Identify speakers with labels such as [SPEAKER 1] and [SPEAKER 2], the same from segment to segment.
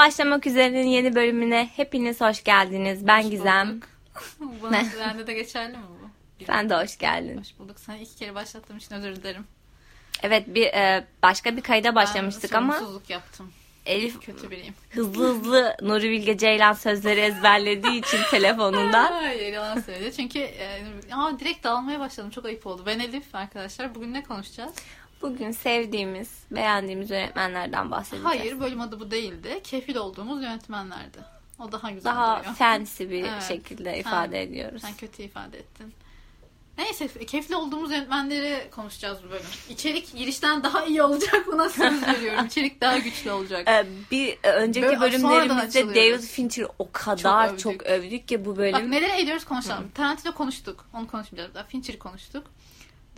[SPEAKER 1] Başlamak üzerenin yeni bölümüne hepiniz hoş geldiniz. Ben
[SPEAKER 2] Hoş
[SPEAKER 1] Gizem.
[SPEAKER 2] bende de geçerli mi bu?
[SPEAKER 1] Sen de hoş geldin.
[SPEAKER 2] Hoş bulduk. Sana iki kere başlattığım için özür dilerim.
[SPEAKER 1] Evet bir e, başka bir kayda başlamıştık
[SPEAKER 2] ben
[SPEAKER 1] ama
[SPEAKER 2] sorumsuzluk yaptım.
[SPEAKER 1] Elif
[SPEAKER 2] Kötü biriyim.
[SPEAKER 1] hızlı hızlı Nuri Bilge Ceylan sözleri ezberlediği için telefonundan.
[SPEAKER 2] Hayır yalan söylüyor. Çünkü e, aa, direkt dağılmaya başladım. Çok ayıp oldu. Ben Elif arkadaşlar. Bugün ne konuşacağız?
[SPEAKER 1] Bugün sevdiğimiz, beğendiğimiz yönetmenlerden bahsedeceğiz.
[SPEAKER 2] Hayır bölüm adı bu değildi. Kefil olduğumuz yönetmenlerdi. O daha güzel
[SPEAKER 1] Daha
[SPEAKER 2] duruyor.
[SPEAKER 1] fancy bir
[SPEAKER 2] Evet.
[SPEAKER 1] şekilde ifade
[SPEAKER 2] Ha.
[SPEAKER 1] ediyoruz.
[SPEAKER 2] Sen kötü ifade ettin. Neyse kefli olduğumuz yönetmenleri konuşacağız bu bölüm. İçerik girişten daha iyi olacak buna söz veriyorum. İçerik daha güçlü olacak.
[SPEAKER 1] Ee, bir önceki
[SPEAKER 2] Böyle sonradan
[SPEAKER 1] bölümlerimizde. David Fincher o kadar
[SPEAKER 2] Çok
[SPEAKER 1] çok
[SPEAKER 2] övdük.
[SPEAKER 1] övdük, ki bu bölüm.
[SPEAKER 2] Bak neleri ediyoruz konuşalım. Tarantino konuştuk. Onu konuşmayacağız. Daha Fincher'ı konuştuk.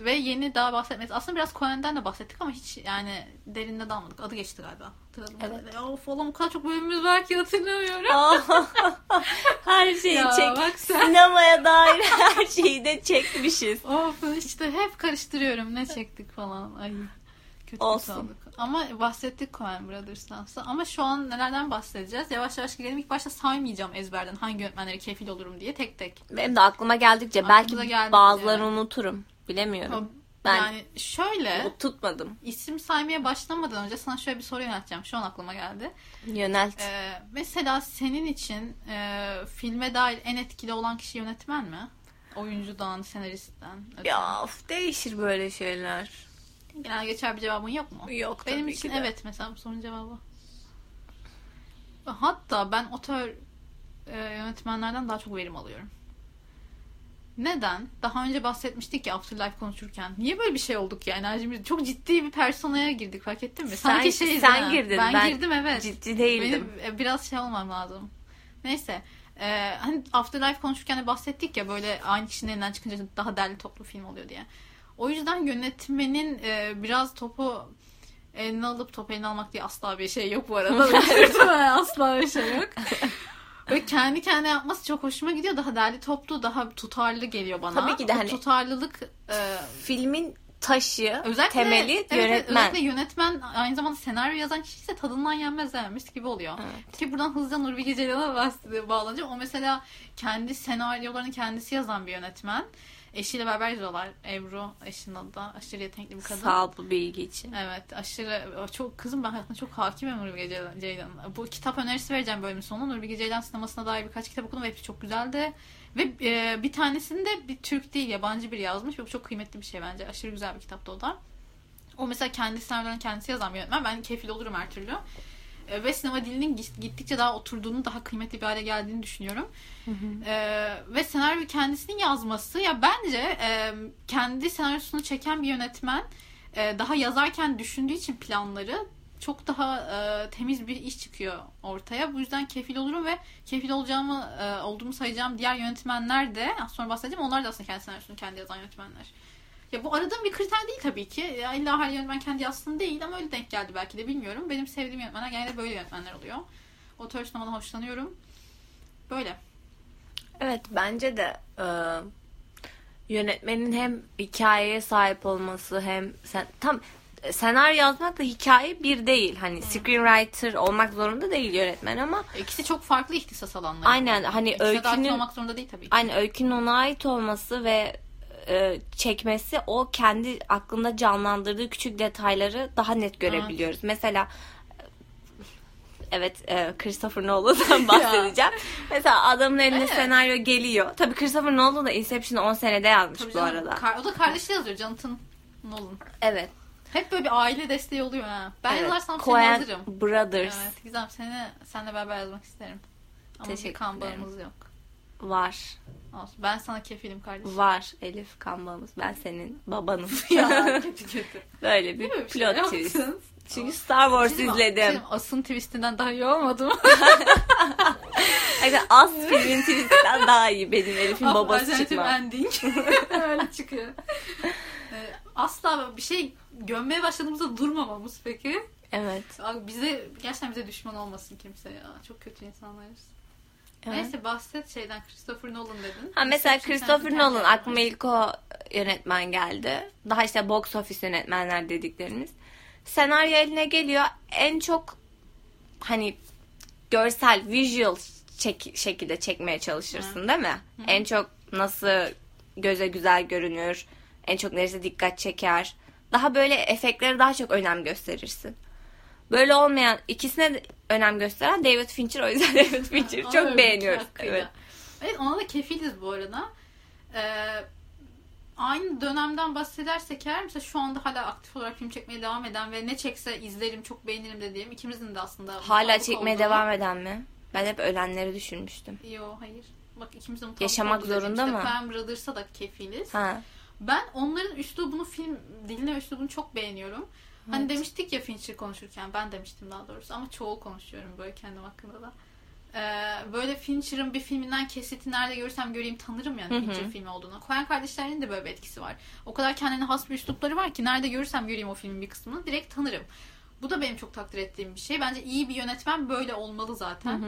[SPEAKER 2] Ve yeni daha bahsetmeyiz. Aslında biraz Coen'den de bahsettik ama hiç yani derinine dalmadık. Adı geçti galiba. Hatırladım.
[SPEAKER 1] Evet.
[SPEAKER 2] Of oğlum o kadar çok bölümümüz var ki hatırlamıyorum.
[SPEAKER 1] her şeyi
[SPEAKER 2] Ya
[SPEAKER 1] çek.
[SPEAKER 2] bak sen.
[SPEAKER 1] Sinemaya dair her şeyi de çekmişiz.
[SPEAKER 2] Of işte hep karıştırıyorum. Ne çektik falan. Ay kötü
[SPEAKER 1] Olsun.
[SPEAKER 2] olduk. Ama bahsettik Coen Brothers'tan. Ama şu an nelerden bahsedeceğiz? Yavaş yavaş girelim. İlk başta saymayacağım ezberden hangi yönetmenlere kefil olurum diye tek tek.
[SPEAKER 1] Benim de aklıma geldikçe
[SPEAKER 2] Aklımıza
[SPEAKER 1] belki
[SPEAKER 2] geldikçe.
[SPEAKER 1] bazılarını unuturum. Bilemiyorum. Ben-
[SPEAKER 2] Yani şöyle
[SPEAKER 1] tutmadım.
[SPEAKER 2] isim saymaya başlamadan önce sana şöyle bir soru yönelteceğim. Şu an aklıma geldi.
[SPEAKER 1] Yönelt.
[SPEAKER 2] Ee, mesela senin için e, filme dahil en etkili olan kişi yönetmen mi? Oyuncudan, senaristten. öte.
[SPEAKER 1] ya of, değişir böyle şeyler.
[SPEAKER 2] Genel geçer bir cevabın yok mu?
[SPEAKER 1] Yok
[SPEAKER 2] Benim
[SPEAKER 1] tabii
[SPEAKER 2] için
[SPEAKER 1] ki de.
[SPEAKER 2] evet mesela bu sorunun cevabı. Hatta ben otör e, yönetmenlerden daha çok verim alıyorum. Neden? Daha önce bahsetmiştik ya Afterlife konuşurken. Niye böyle bir şey olduk ya enerjimiz? Çok ciddi bir personaya girdik fark ettin mi?
[SPEAKER 1] Sen-
[SPEAKER 2] şeyiz
[SPEAKER 1] sen
[SPEAKER 2] ha.
[SPEAKER 1] girdin,
[SPEAKER 2] Ben,
[SPEAKER 1] ben
[SPEAKER 2] girdim evet.
[SPEAKER 1] Ciddi değildim.
[SPEAKER 2] Benim e, biraz şey olmam lazım. Neyse. Ee, hani Afterlife konuşurken de bahsettik ya böyle aynı kişinin elinden çıkınca daha derli toplu film oluyor diye. O yüzden yönetmenin e, biraz topu eline alıp top eline almak diye asla bir şey yok bu arada. asla bir şey yok. Böyle kendi kendine yapması çok hoşuma gidiyor. Daha derli toplu, daha tutarlı geliyor bana.
[SPEAKER 1] Tabii ki de
[SPEAKER 2] O
[SPEAKER 1] hani-
[SPEAKER 2] tutarlılık e,
[SPEAKER 1] Filmin taşı,
[SPEAKER 2] Özellikle,
[SPEAKER 1] temeli
[SPEAKER 2] evet,
[SPEAKER 1] yönetmen.
[SPEAKER 2] Özellikle yönetmen aynı zamanda senaryo yazan kişi ise tadından yenmez mis gibi oluyor.
[SPEAKER 1] Evet.
[SPEAKER 2] Ki buradan hızlıca Ceylan'a bahs- bağlanacağım. O mesela kendi senaryolarını kendisi yazan bir yönetmen. Eşiyle beraber yazıyorlar. Ebru eşinin adı da. Aşırı yetenekli bir kadın.
[SPEAKER 1] Sağ ol bu bilgi için.
[SPEAKER 2] Evet aşırı çok kızım ben hayatımda çok hakimim Nuri Bilge Ceylan- Ceylan'ın. Bu kitap önerisi vereceğim bölümün sonunda. Nuri Bilge Ceylan sinemasına dair birkaç kitap okudum ve hepsi çok güzeldi. Ve e, bir tanesini de bir Türk değil yabancı biri yazmış bu çok kıymetli bir şey bence. Aşırı güzel bir kitaptı o da. O mesela kendi senaryolarını kendisi yazan bir yönetmen. Ben kefil olurum her türlü. E, ve sinema dilinin git- gittikçe daha oturduğunu, daha kıymetli bir hale geldiğini düşünüyorum. Ee, ve senaryo kendisinin yazması ya bence e, kendi senaryosunu çeken bir yönetmen e, daha yazarken düşündüğü için planları çok daha e, temiz bir iş çıkıyor ortaya. Bu yüzden kefil olurum ve kefil olacağımı e, olduğumu sayacağım diğer yönetmenler de az sonra bahsedeceğim. Onlar da aslında kendi senaryosunu kendi yazan yönetmenler. Ya bu aradığım bir kriter değil tabii ki. Ya illa her yönetmen kendi yazsın değil ama öyle denk geldi belki de bilmiyorum. Benim sevdiğim yönetmenler genelde böyle yönetmenler oluyor. Otör sinemadan hoşlanıyorum. Böyle.
[SPEAKER 1] Evet bence de e, yönetmenin hem hikayeye sahip olması hem sen tam e, senaryo yazmakla hikaye bir değil. Hani screenwriter olmak zorunda değil yönetmen ama
[SPEAKER 2] İkisi çok farklı ihtisas alanları.
[SPEAKER 1] aynen hani
[SPEAKER 2] İkisine
[SPEAKER 1] öykünün
[SPEAKER 2] olmak zorunda değil tabii ki.
[SPEAKER 1] aynı öykünün ona ait olması ve e, çekmesi o kendi aklında canlandırdığı küçük detayları daha net görebiliyoruz. Mesela e, evet e, Christopher Nolan'dan bahsedeceğim. Mesela adamın eline
[SPEAKER 2] Evet.
[SPEAKER 1] senaryo geliyor. Tabii Christopher Nolan da Inception'ı 10 senede yazmış
[SPEAKER 2] Tabii
[SPEAKER 1] bu
[SPEAKER 2] canım.
[SPEAKER 1] arada.
[SPEAKER 2] Kar- o da kardeşi yazıyor Jonathan Nolan.
[SPEAKER 1] Evet.
[SPEAKER 2] Hep böyle bir aile desteği oluyor ha. Ben
[SPEAKER 1] evet.
[SPEAKER 2] yazarsam seni
[SPEAKER 1] Coen
[SPEAKER 2] hazırım.
[SPEAKER 1] Brothers
[SPEAKER 2] Evet Gizem seni seninle beraber yazmak isterim. Ama bir
[SPEAKER 1] Teşekkür
[SPEAKER 2] kan
[SPEAKER 1] ederim.
[SPEAKER 2] bağımız yok.
[SPEAKER 1] Var.
[SPEAKER 2] Olsun. Ben sana kefilim kardeşim.
[SPEAKER 1] Var. Elif Kanbağımız. Ben senin babanım.
[SPEAKER 2] ya kötü kötü.
[SPEAKER 1] Böyle bir
[SPEAKER 2] Değil bir şey
[SPEAKER 1] plot twist. Çünkü Star Wars
[SPEAKER 2] Şey
[SPEAKER 1] izledim.
[SPEAKER 2] Şey? Asın twistinden daha iyi olmadı mı?
[SPEAKER 1] Yani az filmin twistinden daha iyi benim Elif'in babası
[SPEAKER 2] Alternative
[SPEAKER 1] çıkma.
[SPEAKER 2] ending. Öyle çıkıyor. Ee, Asla bir şey gömmeye başladığımızda durmamamız peki.
[SPEAKER 1] Evet.
[SPEAKER 2] Abi bize gerçekten bize düşman olmasın kimse ya. Çok kötü insanlarız.
[SPEAKER 1] Evet.
[SPEAKER 2] Neyse bahset şeyden Christopher Nolan dedin.
[SPEAKER 1] Ha mesela Christopher
[SPEAKER 2] sen
[SPEAKER 1] Nolan
[SPEAKER 2] kendi
[SPEAKER 1] aklıma ilk o yönetmen geldi. Daha işte box office yönetmenler dedikleriniz. Senaryo eline geliyor. En çok hani görsel, visual çek- şekilde çekmeye çalışırsın değil mi? En çok nasıl göze güzel görünür, en çok neresi dikkat çeker. Daha böyle efektlere daha çok önem gösterirsin. Böyle olmayan ikisine de önem gösteren David Fincher o yüzden David Fincher'ı çok beğeniyoruz. Evet.
[SPEAKER 2] Evet ona da kefiliz bu arada. Ee, aynı dönemden bahsedersek eğer mesela şu anda hala aktif olarak film çekmeye devam eden ve ne çekse izlerim çok beğenirim dediğim ikimizin de aslında
[SPEAKER 1] Hala çekmeye
[SPEAKER 2] olduğu-
[SPEAKER 1] devam eden mi? Ben hep ölenleri düşünmüştüm.
[SPEAKER 2] Yo hayır. Bak ikimiz de mutabık
[SPEAKER 1] Yaşamak zorunda
[SPEAKER 2] işte
[SPEAKER 1] mı?
[SPEAKER 2] Coen Brothers'a da kefiliz.
[SPEAKER 1] Ha.
[SPEAKER 2] Ben onların üslubunu film diline üslubunu çok beğeniyorum. Hani
[SPEAKER 1] Evet.
[SPEAKER 2] demiştik ya Fincher konuşurken ben demiştim daha doğrusu ama çoğu konuşuyorum böyle kendim hakkında da. Ee, böyle Fincher'ın bir filminden kesiti nerede görürsem göreyim tanırım yani
[SPEAKER 1] Hı hı.
[SPEAKER 2] Fincher filmi olduğunu. Coen kardeşlerinin de böyle bir etkisi var. O kadar kendine has bir üslupları var ki nerede görürsem göreyim o filmin bir kısmını direkt tanırım. Bu da benim çok takdir ettiğim bir şey. Bence iyi bir yönetmen böyle olmalı zaten.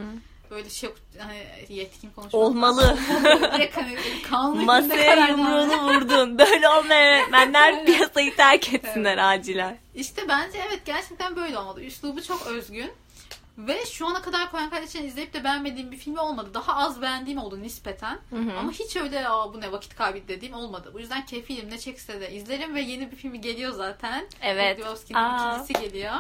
[SPEAKER 2] Böyle şey hani yetkin konuşmak.
[SPEAKER 1] Olmalı.
[SPEAKER 2] direkt hani kanlı
[SPEAKER 1] Masaya yumruğunu vurdun. Böyle olmayan öğretmenler piyasayı terk etsinler acilen.
[SPEAKER 2] İşte bence evet gerçekten böyle olmalı. Üslubu çok özgün. Ve şu ana kadar Koyan Kardeşlerini izleyip de beğenmediğim bir filmi olmadı. Daha az beğendiğim oldu nispeten. Ama hiç öyle Aa, bu ne vakit kaybı dediğim olmadı. Bu yüzden keyifliyim ne çekse de izlerim ve yeni bir filmi geliyor zaten.
[SPEAKER 1] Evet.
[SPEAKER 2] Lebowski'nin
[SPEAKER 1] Aa.
[SPEAKER 2] ikincisi geliyor.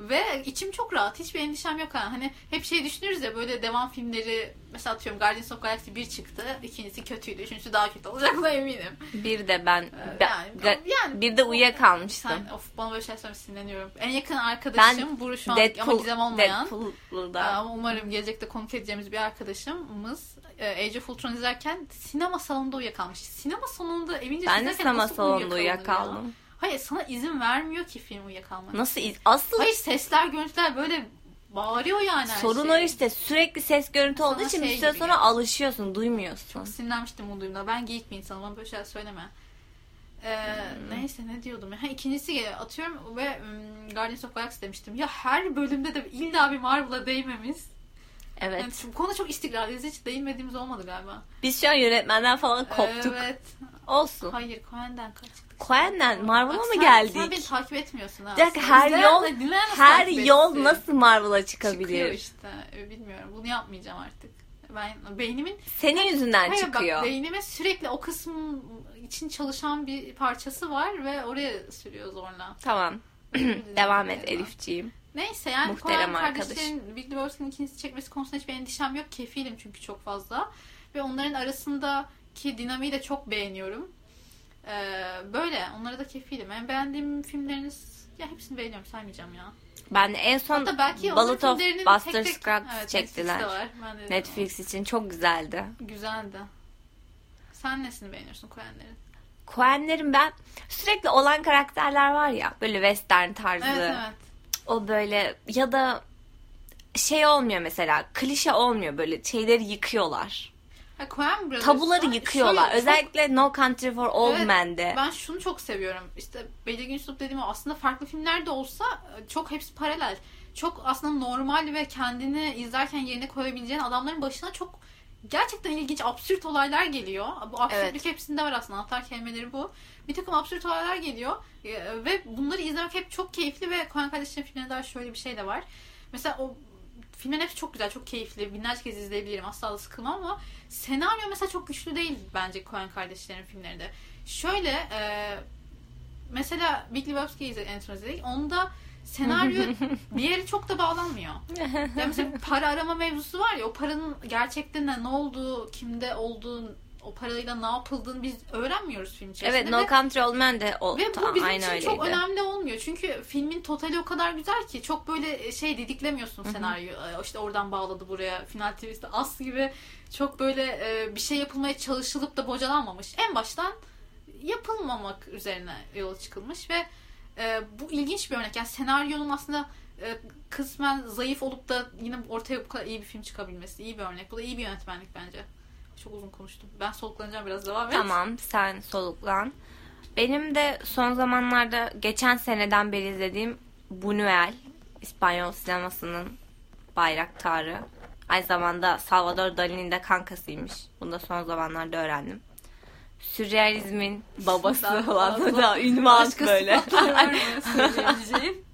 [SPEAKER 2] Ve içim çok rahat. Hiçbir endişem yok. ha. Hani hep şey düşünürüz ya böyle devam filmleri mesela atıyorum Guardians of Galaxy 1 çıktı. ikincisi kötüydü. Üçüncüsü daha kötü olacağına eminim.
[SPEAKER 1] Bir de ben,
[SPEAKER 2] Ee,
[SPEAKER 1] ben-
[SPEAKER 2] yani, yani
[SPEAKER 1] bir de uyuyakalmıştım.
[SPEAKER 2] Sen of bana böyle şey söylemek sinirleniyorum. En yakın arkadaşım bu şu an ama
[SPEAKER 1] Deadpool,
[SPEAKER 2] gizem olmayan.
[SPEAKER 1] Deadpool'da.
[SPEAKER 2] Ama umarım gelecekte konuk edeceğimiz bir arkadaşımız e, Age of Ultron izlerken sinema salonunda uyuyakalmış. Sinema salonunda evince
[SPEAKER 1] ben de sinema salonunda
[SPEAKER 2] uyuyakalınır ya? Hayır sana izin vermiyor ki film uyuyakalmana.
[SPEAKER 1] Nasıl iz- Asıl
[SPEAKER 2] Hayır sesler görüntüler böyle bağırıyor yani her
[SPEAKER 1] sorun
[SPEAKER 2] şey.
[SPEAKER 1] o işte sürekli ses görüntü olduğu
[SPEAKER 2] Sana
[SPEAKER 1] için
[SPEAKER 2] şey
[SPEAKER 1] bir süre sonra
[SPEAKER 2] geldi.
[SPEAKER 1] alışıyorsun, duymuyorsun.
[SPEAKER 2] Sinirlenmiştim bu duyumda. Ben geyik bir insanım. Bana böyle şeyler söyleme. Ee,
[SPEAKER 1] Hmm.
[SPEAKER 2] Neyse ne diyordum ya. Ha, ikincisi. Atıyorum ve um, Guardians of Galaxy demiştim. Ya her bölümde de illa bir Marvel'a değmemiz.
[SPEAKER 1] Evet.
[SPEAKER 2] Yani bu konuda çok istikrarlıyız. Hiç değinmediğimiz olmadı galiba.
[SPEAKER 1] Biz şu an yönetmenden falan koptuk.
[SPEAKER 2] Evet.
[SPEAKER 1] Olsun.
[SPEAKER 2] Hayır Cohen'den kaçtık.
[SPEAKER 1] Cohen'den Marvel'a mı geldik?
[SPEAKER 2] Sen beni takip etmiyorsun ha. Sen
[SPEAKER 1] her
[SPEAKER 2] izleyen-
[SPEAKER 1] yol- Her yol nasıl Marvel'a
[SPEAKER 2] Çıkıyor
[SPEAKER 1] çıkabilir?
[SPEAKER 2] işte. Ee, Bilmiyorum. Bunu yapmayacağım artık. Ben beynimin
[SPEAKER 1] Senin yüzünden
[SPEAKER 2] Hayır
[SPEAKER 1] çıkıyor.
[SPEAKER 2] bak beynime sürekli o kısım için çalışan bir parçası var ve oraya sürüyor zorla.
[SPEAKER 1] Tamam. Devam et. Elifciğim.
[SPEAKER 2] Neyse yani
[SPEAKER 1] Muhterem
[SPEAKER 2] Coen
[SPEAKER 1] arkadaş.
[SPEAKER 2] kardeşlerin Big Lebowski'nin ikincisi çekmesi konusunda hiçbir endişem yok. Kefilim çünkü çok fazla. Ve onların arasındaki dinamiği de çok beğeniyorum. Ee, böyle. Onlara da kefilim. En beğendiğim filmleriniz ya hepsini beğeniyorum saymayacağım ya.
[SPEAKER 1] Ben de en son
[SPEAKER 2] Hatta belki onların
[SPEAKER 1] of Buster
[SPEAKER 2] tek tek-
[SPEAKER 1] Scruggs
[SPEAKER 2] Evet,
[SPEAKER 1] çektiler.
[SPEAKER 2] Ben de
[SPEAKER 1] Netflix için çok güzeldi.
[SPEAKER 2] Güzeldi. Sen nesini beğeniyorsun Coen'lerin?
[SPEAKER 1] Coen'lerin ben sürekli olan karakterler var ya böyle western tarzı.
[SPEAKER 2] Evet evet.
[SPEAKER 1] O böyle ya da şey olmuyor mesela klişe olmuyor böyle şeyleri yıkıyorlar.
[SPEAKER 2] Ha,
[SPEAKER 1] Tabuları yıkıyorlar.
[SPEAKER 2] şöyle çok-
[SPEAKER 1] Özellikle No Country for Old
[SPEAKER 2] Evet,
[SPEAKER 1] Men'de.
[SPEAKER 2] Ben şunu çok seviyorum. İşte belirgin üslup dediğim aslında farklı filmler de olsa çok hepsi paralel. Çok aslında normal ve kendini izlerken yerine koyabileceğin adamların başına çok gerçekten ilginç absürt olaylar geliyor. Bu absürtlük
[SPEAKER 1] Evet.
[SPEAKER 2] hepsinde var aslında. Anahtar kelimeleri bu. Bir takım absürt olaylar geliyor. Ee, ve bunları izlemek hep çok keyifli ve Coen kardeşlerin filmlerinde daha şöyle bir şey de var. Mesela o filmlerin hepsi çok güzel, çok keyifli. Binlerce kez izleyebilirim. Asla da sıkılmam ama senaryo mesela çok güçlü değil bence Coen kardeşlerin filmlerinde. Şöyle e, mesela Big Lebowski'yi izledik. Onda senaryo bir yere çok da bağlanmıyor. Ya mesela para arama mevzusu var ya o paranın gerçekten ne olduğu, kimde olduğu, o parayla ne yapıldığını biz öğrenmiyoruz film içerisinde.
[SPEAKER 1] Evet No
[SPEAKER 2] Ve-
[SPEAKER 1] Country for Old Men'de o
[SPEAKER 2] ve bu bizim için
[SPEAKER 1] öyleydi.
[SPEAKER 2] çok önemli olmuyor. Çünkü filmin totali o kadar güzel ki çok böyle şey didiklemiyorsun senaryo. Ee, İşte oradan bağladı buraya. Final twist'te as gibi çok böyle e, bir şey yapılmaya çalışılıp da bocalanmamış. En baştan yapılmamak üzerine yola çıkılmış ve e, bu ilginç bir örnek. Yani senaryonun aslında e, kısmen zayıf olup da yine ortaya bu kadar iyi bir film çıkabilmesi. iyi bir örnek. Bu da iyi bir yönetmenlik bence. Çok uzun konuştum. Ben soluklanacağım biraz devam et.
[SPEAKER 1] Tamam sen soluklan. Benim de son zamanlarda geçen seneden beri izlediğim Buñuel İspanyol sinemasının bayraktarı. Aynı zamanda Salvador Dali'nin de kankasıymış. Bunu da son zamanlarda öğrendim. Sürrealizmin babası olan da ünvan
[SPEAKER 2] Başka
[SPEAKER 1] böyle.
[SPEAKER 2] söyleyebileceğin?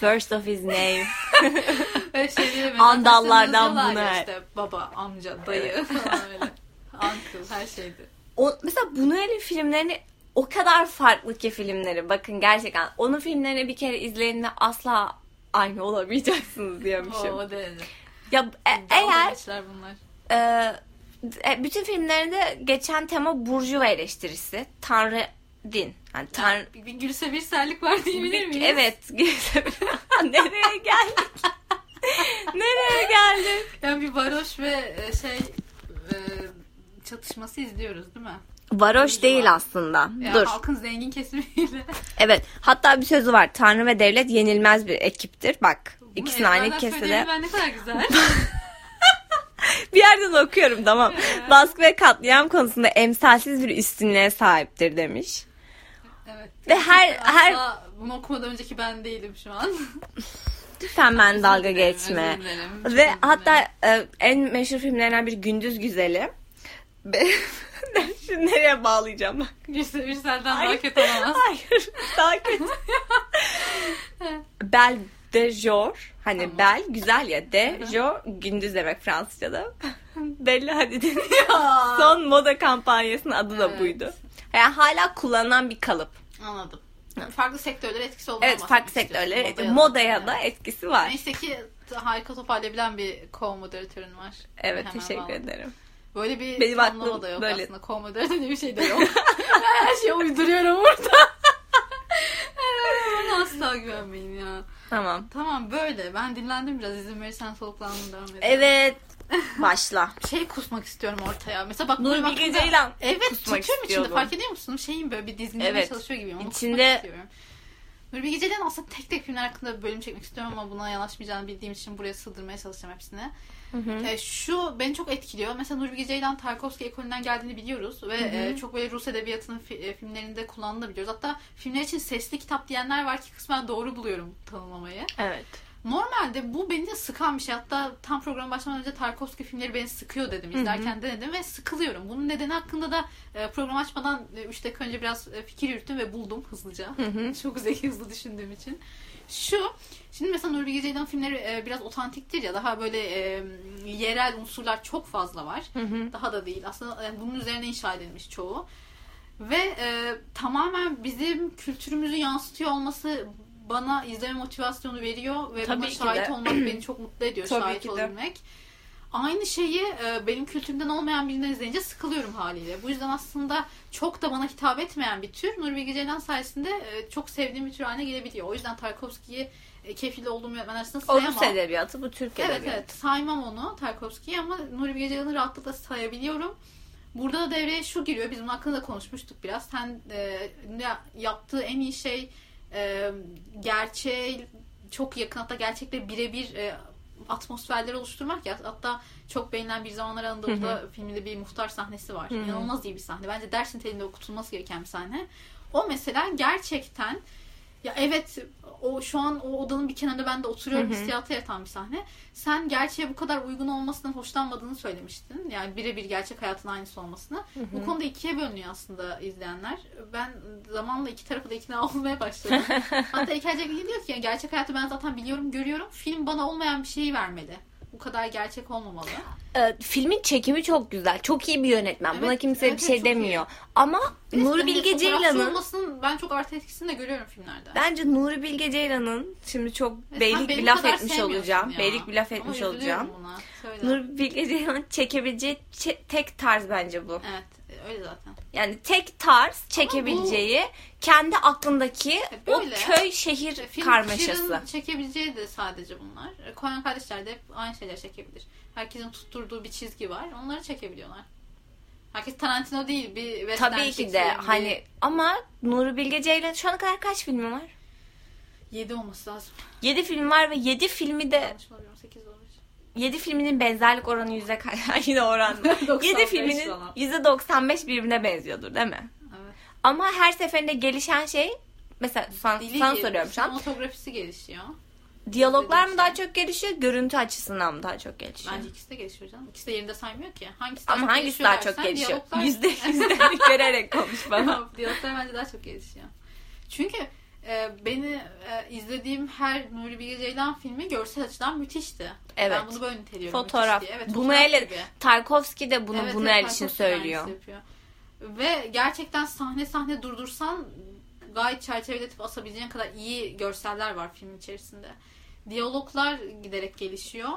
[SPEAKER 1] First of his name.
[SPEAKER 2] Ve şeyleri
[SPEAKER 1] Andallardan bunu
[SPEAKER 2] ya
[SPEAKER 1] her.
[SPEAKER 2] işte baba, amca, dayı falan öyle. Uncle her şeydi.
[SPEAKER 1] O, mesela Buñuel'in filmlerini o kadar farklı ki filmleri. Bakın gerçekten onun filmlerini bir kere izleyin ve asla aynı olamayacaksınız diyormuşum.
[SPEAKER 2] O derece.
[SPEAKER 1] Ya e- eğer
[SPEAKER 2] bunlar.
[SPEAKER 1] e, e, bütün filmlerinde geçen tema burjuva eleştirisi. Tanrı din. Yani tanrı
[SPEAKER 2] Bir, bir Gülse bir serlik var diyebilir miyiz?
[SPEAKER 1] Evet. Nereye geldik? Nereye geldik?
[SPEAKER 2] Yani bir varoş ve e, şey e, çatışması izliyoruz değil mi?
[SPEAKER 1] Varoş
[SPEAKER 2] Burjuva.
[SPEAKER 1] değil aslında.
[SPEAKER 2] Yani
[SPEAKER 1] Dur.
[SPEAKER 2] halkın zengin kesimiyle.
[SPEAKER 1] Evet. Hatta bir sözü var. Tanrı ve devlet yenilmez bir ekiptir. Bak.
[SPEAKER 2] Bu
[SPEAKER 1] ikisini aynı kesede.
[SPEAKER 2] Ben ne kadar güzel.
[SPEAKER 1] Bir yerden okuyorum tamam. Baskı ve katliam konusunda emsalsiz bir üstünlüğe sahiptir demiş.
[SPEAKER 2] Evet.
[SPEAKER 1] Ve her her
[SPEAKER 2] bunu okumadan önceki ben değilim şu an.
[SPEAKER 1] lütfen ben dalga geçme.
[SPEAKER 2] özür
[SPEAKER 1] Ve hatta e, en meşhur filmlerinden biri Gündüz Güzeli. Be- Şimdi nereye bağlayacağım bak.
[SPEAKER 2] Gülse Birsel'den daha
[SPEAKER 1] Hayır.
[SPEAKER 2] kötü olamaz.
[SPEAKER 1] Hayır. Daha kötü. Bel de jour. Hani
[SPEAKER 2] Tamam.
[SPEAKER 1] bel güzel ya. De jour gündüz demek Fransızca'da. Belli Hadid'in son moda kampanyasının adı da
[SPEAKER 2] Evet.
[SPEAKER 1] buydu. Yani hala kullanılan bir kalıp.
[SPEAKER 2] Anladım. Farklı sektörlere etkisi olduğunu
[SPEAKER 1] Evet farklı sektörler
[SPEAKER 2] Modaya,
[SPEAKER 1] modaya da etkisi var.
[SPEAKER 2] Neyse ki harika toparlayabilen bir co-moderatörün var.
[SPEAKER 1] Evet
[SPEAKER 2] Hemen
[SPEAKER 1] teşekkür
[SPEAKER 2] bağladım.
[SPEAKER 1] ederim.
[SPEAKER 2] Böyle bir
[SPEAKER 1] Benim
[SPEAKER 2] tanımlama da yok
[SPEAKER 1] böyle.
[SPEAKER 2] aslında. Co-moderatör diye bir şey de yok. Ben her şeyi uyduruyorum burada. Bana asla güvenmeyin ya.
[SPEAKER 1] Tamam.
[SPEAKER 2] Tamam böyle. Ben dinlendim biraz. İzin verirsen soluklanmaya devam edelim.
[SPEAKER 1] Evet. Başla.
[SPEAKER 2] Şey kusmak istiyorum ortaya. Mesela bak
[SPEAKER 1] Nur Bilge Ceylan
[SPEAKER 2] Evet
[SPEAKER 1] kusmak
[SPEAKER 2] tutuyorum içinde
[SPEAKER 1] istiyordum.
[SPEAKER 2] fark ediyor musun? Şeyin böyle bir dizginlemeye
[SPEAKER 1] Evet.
[SPEAKER 2] çalışıyor gibiyim. Onu
[SPEAKER 1] İçinde-
[SPEAKER 2] istiyorum. Nuri Bilge Ceylan aslında tek tek filmler hakkında bir bölüm çekmek istiyorum ama buna yanaşmayacağını bildiğim için buraya sığdırmaya çalışacağım hepsini. E, şu beni çok etkiliyor. Mesela Nuri Bilge Ceylan Tarkovski ekolünden geldiğini biliyoruz ve e, çok böyle Rus edebiyatının fi- e, filmlerinde kullandığını biliyoruz. Hatta filmler için sesli kitap diyenler var ki kısmen doğru buluyorum tanımlamayı.
[SPEAKER 1] Evet.
[SPEAKER 2] Normalde bu beni de sıkan bir şey. Hatta tam program başlamadan önce Tarkovski filmleri beni sıkıyor dedim. İzlerken denedim ve sıkılıyorum. Bunun nedeni hakkında da e, program açmadan 3 dakika önce biraz e, fikir yürüttüm ve buldum hızlıca. Çok zeki hızlı düşündüğüm için. Şu, şimdi mesela Nuri Bilge Ceylan filmleri e, biraz otantiktir ya. Daha böyle e, yerel unsurlar çok fazla var. Daha da değil. Aslında yani bunun üzerine inşa edilmiş çoğu. Ve e, tamamen bizim kültürümüzü yansıtıyor olması bana izleme motivasyonu veriyor ve
[SPEAKER 1] Tabii
[SPEAKER 2] buna şahit
[SPEAKER 1] de.
[SPEAKER 2] olmak beni çok mutlu ediyor
[SPEAKER 1] Tabii
[SPEAKER 2] şahit
[SPEAKER 1] ki de.
[SPEAKER 2] olabilmek. Aynı şeyi e, benim kültürümden olmayan birinden izleyince sıkılıyorum haliyle. Bu yüzden aslında çok da bana hitap etmeyen bir tür Nuri Bilge Ceylan sayesinde e, çok sevdiğim bir tür haline gelebiliyor. O yüzden Tarkovski'yi e, keyifli olduğum yönetmen arasında sayamam.
[SPEAKER 1] Rus edebiyatı bu Türk
[SPEAKER 2] Evet
[SPEAKER 1] edebiyatı.
[SPEAKER 2] evet saymam onu Tarkovski'yi ama Nuri Bilge Ceylan'ı rahatlıkla sayabiliyorum. Burada da devreye şu giriyor. Biz bunun hakkında da konuşmuştuk biraz. Sen e, ya- yaptığı en iyi şey e, gerçeğe çok yakın hatta gerçekle birebir e, atmosferleri oluşturmak ya. Hatta çok beğenilen bir zamanlar Anadolu'da filminde bir muhtar sahnesi var. İnanılmaz iyi bir sahne. Bence ders niteliğinde okutulması gereken bir sahne. O mesela gerçekten ya evet o şu an o odanın bir kenarında ben de oturuyorum hissiyatı yaratan bir sahne. Sen gerçeğe bu kadar uygun olmasından hoşlanmadığını söylemiştin. Yani birebir gerçek hayatın aynısı olmasını. Bu konuda ikiye bölünüyor aslında izleyenler. Ben zamanla iki tarafı da ikna olmaya başladım. Hatta İlker Cegli diyor ki yani gerçek hayatı ben zaten biliyorum, görüyorum. Film bana olmayan bir şeyi vermeli. Bu kadar gerçek olmamalı.
[SPEAKER 1] Ee, filmin çekimi çok güzel. Çok iyi bir yönetmen. Buna
[SPEAKER 2] Evet,
[SPEAKER 1] kimse
[SPEAKER 2] evet,
[SPEAKER 1] bir şey
[SPEAKER 2] evet,
[SPEAKER 1] demiyor. Ama
[SPEAKER 2] Bir de
[SPEAKER 1] Nuri Bilge Ceylan'ın
[SPEAKER 2] ben çok artı etkisini de görüyorum filmlerde.
[SPEAKER 1] bence Nuri Bilge Ceylan'ın şimdi çok
[SPEAKER 2] Ve sen
[SPEAKER 1] beylik bir laf etmiş olacağım.
[SPEAKER 2] ya.
[SPEAKER 1] Beylik bir laf
[SPEAKER 2] Ama
[SPEAKER 1] etmiş olacağım.
[SPEAKER 2] Buna.
[SPEAKER 1] Nuri Bilge Ceylan'ın çekebileceği çe- tek tarz bence bu.
[SPEAKER 2] Evet öyle zaten.
[SPEAKER 1] Yani tek tarz çekebileceği kendi aklındaki
[SPEAKER 2] E,
[SPEAKER 1] o
[SPEAKER 2] böyle.
[SPEAKER 1] köy şehir
[SPEAKER 2] İşte film
[SPEAKER 1] karmaşası.
[SPEAKER 2] Çekebileceği de sadece bunlar. E, Koyan kardeşler de hep aynı şeyler çekebilir. Herkesin tutturduğu bir çizgi var. Onları çekebiliyorlar. Herkes Tarantino değil bir western
[SPEAKER 1] Tabii ki de
[SPEAKER 2] bir-
[SPEAKER 1] hani ama Nuri Bilge Ceylan şu ana kadar kaç filmi var?
[SPEAKER 2] 7 olması lazım.
[SPEAKER 1] 7 film var ve 7 filmi de
[SPEAKER 2] Yanlış mı oluyorum? 8 olabilir.
[SPEAKER 1] 7 filminin benzerlik oranı yüzde kaç? Yine oran.
[SPEAKER 2] 95
[SPEAKER 1] 7 filminin yüzde 95 birbirine benziyordur değil mi?
[SPEAKER 2] Evet.
[SPEAKER 1] Ama her seferinde gelişen şey mesela sana,
[SPEAKER 2] Dili
[SPEAKER 1] sana soruyorum şu an.
[SPEAKER 2] Sinematografisi gelişiyor.
[SPEAKER 1] Diyaloglar mı daha çok gelişiyor, görüntü açısından mı daha çok gelişiyor?
[SPEAKER 2] Bence ikisi de gelişiyor canım. İkisi de yerinde saymıyor ki. Hangisi daha
[SPEAKER 1] Ama
[SPEAKER 2] çok
[SPEAKER 1] hangisi daha çok gelişiyor?
[SPEAKER 2] diyaloglar-
[SPEAKER 1] Yüzde yüzde görerek konuş bana.
[SPEAKER 2] Diyaloglar bence daha çok gelişiyor. Çünkü e, beni e, izlediğim her Nuri Bilge Ceylan filmi görsel açıdan müthişti.
[SPEAKER 1] Evet.
[SPEAKER 2] Ben bunu böyle niteliyorum.
[SPEAKER 1] Fotoğraf.
[SPEAKER 2] müthiş diye. Evet,
[SPEAKER 1] bunu
[SPEAKER 2] fotoğraf.
[SPEAKER 1] Tarkovski de bunu
[SPEAKER 2] Evet,
[SPEAKER 1] bunu
[SPEAKER 2] evet,
[SPEAKER 1] için söylüyor.
[SPEAKER 2] Ve gerçekten sahne sahne durdursan gayet çerçeveletip asabileceğin kadar iyi görseller var film içerisinde. Diyaloglar giderek gelişiyor.